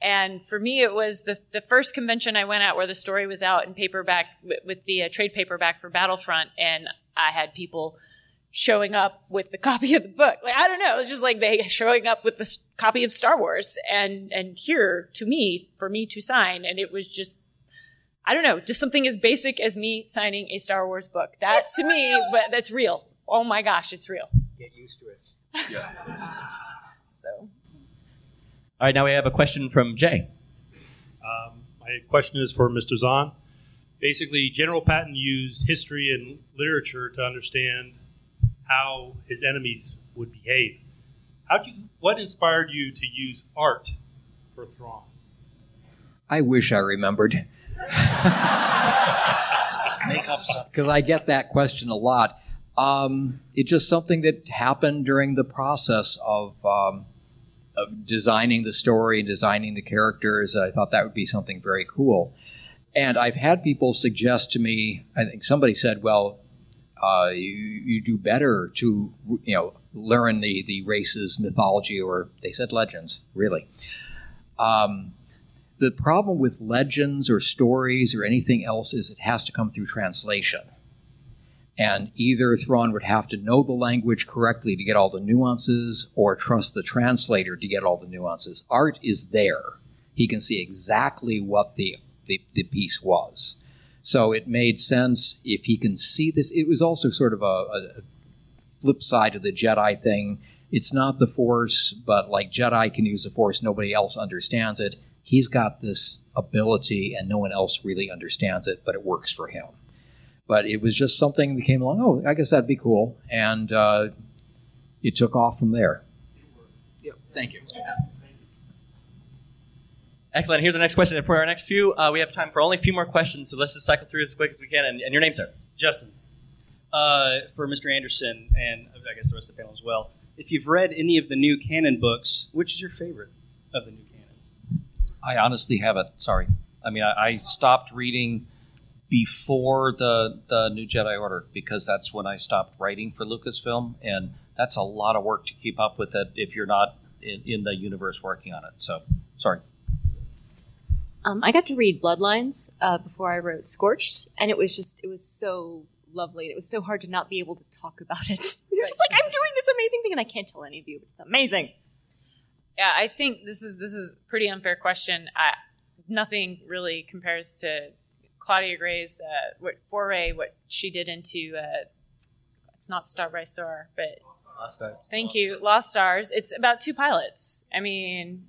and for me, it was the, the first convention I went at where the story was out in paperback with, the uh, trade paperback for Battlefront. And I had people showing up with the copy of the book. Like, I don't know. It's just like they showing up with this copy of Star Wars and, and here to me, for me to sign. And it was just, I don't know, just something as basic as me signing a Star Wars book. That's to me, but that's real. Oh my gosh, it's real. Get used to it. Yeah. so. All right, now we have a question from Jay. Um, my question is for Mr. Zahn. Basically, General Patton used history and literature to understand how his enemies would behave. How'd you? What inspired you to use art for Thrawn? I wish I remembered. Make up something. Because I get that question a lot. Um, it's just something that happened during the process of, um, of designing the story and designing the characters. I thought that would be something very cool. And I've had people suggest to me, I think somebody said, well, uh, you, you do better to, you know, learn the, the race's mythology, or they said legends, really. Um, the problem with legends or stories or anything else is it has to come through translation And either Thrawn would have to know the language correctly to get all the nuances, or trust the translator to get all the nuances. Art is there. He can see exactly what the, the, the piece was. So it made sense if he can see this. It was also sort of a, a flip side of the Jedi thing. It's not the Force, but like Jedi can use the Force, nobody else understands it. He's got this ability, and no one else really understands it, but it works for him. But it was just something that came along. Oh, I guess that'd be cool, and uh, it took off from there. Yep. Thank you. Excellent. Here's our next question. And for our next few, uh, we have time for only a few more questions, so let's just cycle through as quick as we can. And, and your name, sir? Justin. Uh, for Mr. Anderson, and I guess the rest of the panel as well. If you've read any of the new canon books, which is your favorite of the new canon? I honestly haven't. Sorry. I mean, I, I stopped reading before the the New Jedi Order because that's when I stopped writing for Lucasfilm, and that's a lot of work to keep up with it if you're not in, in the universe working on it. So, sorry. Um, I got to read Bloodlines uh, before I wrote Scorched, and it was just it was so lovely. It was so hard to not be able to talk about it. You're just like, I'm doing this amazing thing, and I can't tell any of you, but it's amazing. Yeah, I think this is this is a pretty unfair question. I, nothing really compares to Claudia Gray's uh, what foray, what she did into uh, it's not Star by Star, but Lost Stars. Thank you, Lost Stars. It's about two pilots. I mean,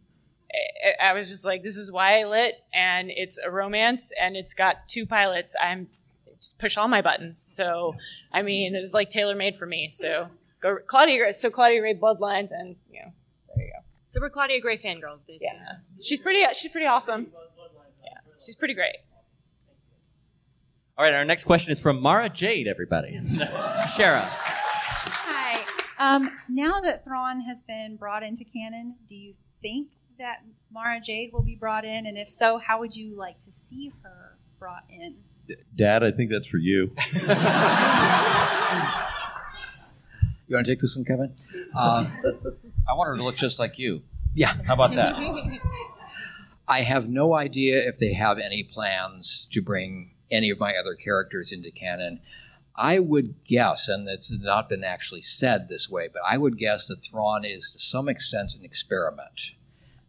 I, I was just like, this is why I lit, and it's a romance, and it's got two pilots. I'm just push all my buttons. So, I mean, it was like tailor made for me. So, go Claudia. Gray- So Claudia Gray Bloodlines, and you know, there you go. So we're Claudia Gray fangirls, basically. Yeah, she's pretty. She's pretty awesome. Yeah, she's pretty great. All right, our next question is from Mara Jade, everybody. Shara. Hi. Um, now that Thrawn has been brought into canon, do you think that Mara Jade will be brought in? And if so, how would you like to see her brought in? Dad, I think that's for you. You want to take this one, Kevin? Uh, I want her to look just like you. Yeah. How about that? I have no idea if they have any plans to bring any of my other characters into canon. I would guess, and it's not been actually said this way, but I would guess that Thrawn is to some extent an experiment.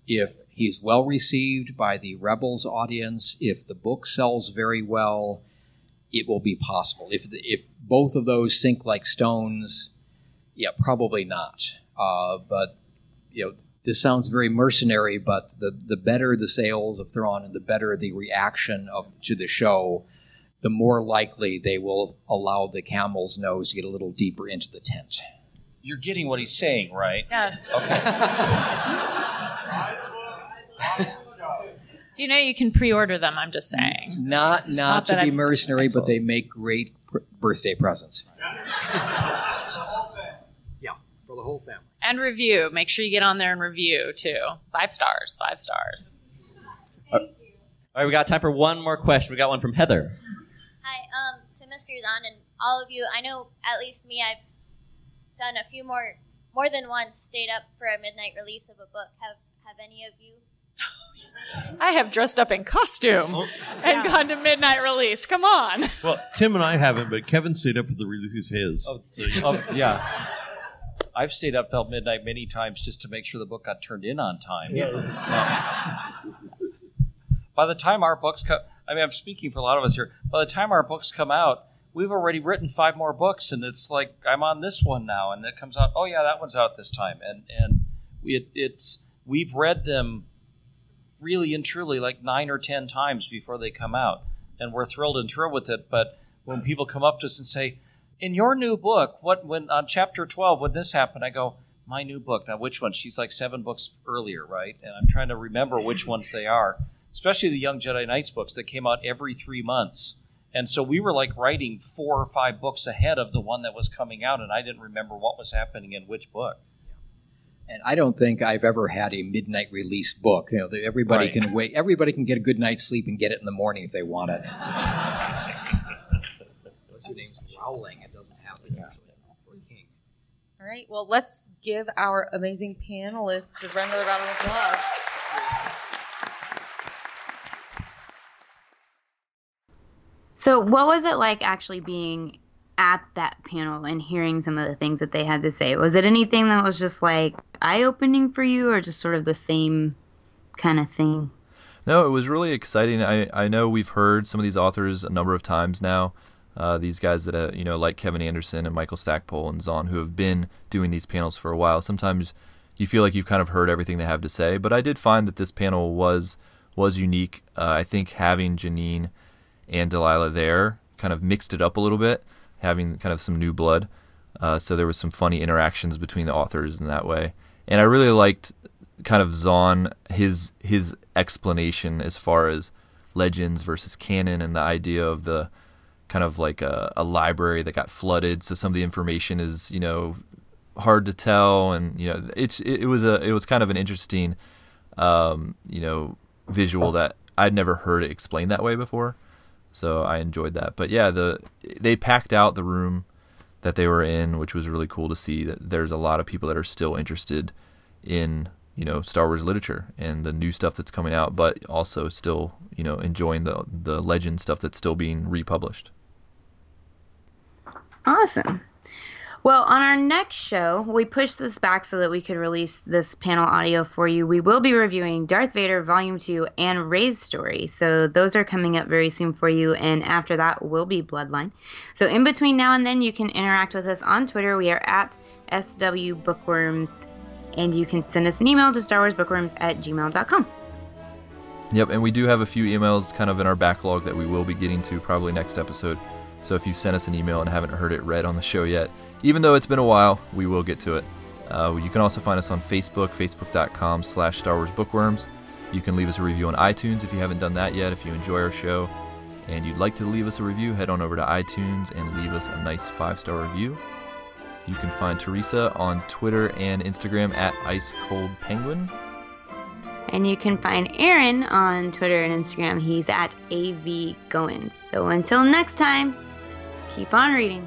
If he's well received by the Rebels audience, if the book sells very well, it will be possible. If the, if both of those sink like stones, yeah, probably not. Uh, but you know, this sounds very mercenary, but the the better the sales of Thrawn and the better the reaction of to the show, the more likely they will allow the camel's nose to get a little deeper into the tent. You're getting what he's saying, right? Yes. Okay. You know, you can pre-order them. I'm just saying. Not not, Not to be I- mercenary, but they make great pr- birthday presents. yeah, for the whole family. And review. Make sure you get on there and review too. Five stars. Five stars. All right, we got time for one more question. We got one from Heather. Hi, um, to Mr. Zahn and all of you. I know at least me, I've done a few more, more than once, stayed up for a midnight release of a book. Have have any of you? I have dressed up in costume oh. and gone to midnight release. Come on. Well, Tim and I haven't, but Kevin stayed up for the release of his. Oh, oh, yeah. I've stayed up till midnight many times just to make sure the book got turned in on time. By the time our books come, I mean, I'm speaking for a lot of us here. By the time our books come out, we've already written five more books, and it's like I'm on this one now, and it comes out. Oh yeah, that one's out this time, and and we, it, it's we've read them really and truly like nine or ten times before they come out, and we're thrilled and thrilled with it. But when people come up to us and say, "In your new book, what when on chapter twelve when this happened?" I go, "My new book." Now, which one? She's like seven books earlier, right? And I'm trying to remember which ones they are. Especially the Young Jedi Knights books that came out every three months. And so we were like writing four or five books ahead of the one that was coming out, and I didn't remember what was happening in which book. And I don't think I've ever had a midnight release book. You know, that everybody Right. can wait. Everybody can get a good night's sleep and get it in the morning if they want it. Unless your name's Rowling, it doesn't happen usually. Or King. All right. Well, let's give our amazing panelists a round of applause. So, what was it like actually being at that panel and hearing some of the things that they had to say? Was it anything that was just like eye opening for you, or just sort of the same kind of thing? No, it was really exciting. I, I know we've heard some of these authors a number of times now. Uh, these guys that, uh, you know, like Kevin Anderson and Michael Stackpole and Zahn, who have been doing these panels for a while. Sometimes you feel like you've kind of heard everything they have to say, but I did find that this panel was was unique. Uh, I think having Janine and Delilah there kind of mixed it up a little bit, having kind of some new blood. Uh, so there was some funny interactions between the authors in that way, and I really liked kind of Zahn his his explanation as far as legends versus canon and the idea of the kind of like a, a library that got flooded, so some of the information is you know hard to tell, and you know it's it, it was a it was kind of an interesting um, you know visual that I'd never heard it explained that way before. So I enjoyed that. But yeah, the they packed out the room that they were in, which was really cool to see that there's a lot of people that are still interested in, you know, Star Wars literature and the new stuff that's coming out, but also still, you know, enjoying the the legend stuff that's still being republished. Awesome. Well, on our next show, we pushed this back so that we could release this panel audio for you. We will be reviewing Darth Vader Volume 2 and Rey's story. So those are coming up very soon for you. And after that will be Bloodline. So in between now and then, you can interact with us on Twitter. We are at SW Bookworms. And you can send us an email to StarWarsBookworms at gmail.com. Yep, and we do have a few emails kind of in our backlog that we will be getting to probably next episode. So if you've sent us an email and haven't heard it read on the show yet, even though it's been a while, we will get to it. Uh, you can also find us on Facebook, facebook.com slash Star Wars Bookworms. You can leave us a review on iTunes if you haven't done that yet. If you enjoy our show and you'd like to leave us a review, head on over to iTunes and leave us a nice five star review. You can find Teresa on Twitter and Instagram at Ice Cold Penguin. And you can find Aaron on Twitter and Instagram. He's at AV Goins. So until next time, keep on reading,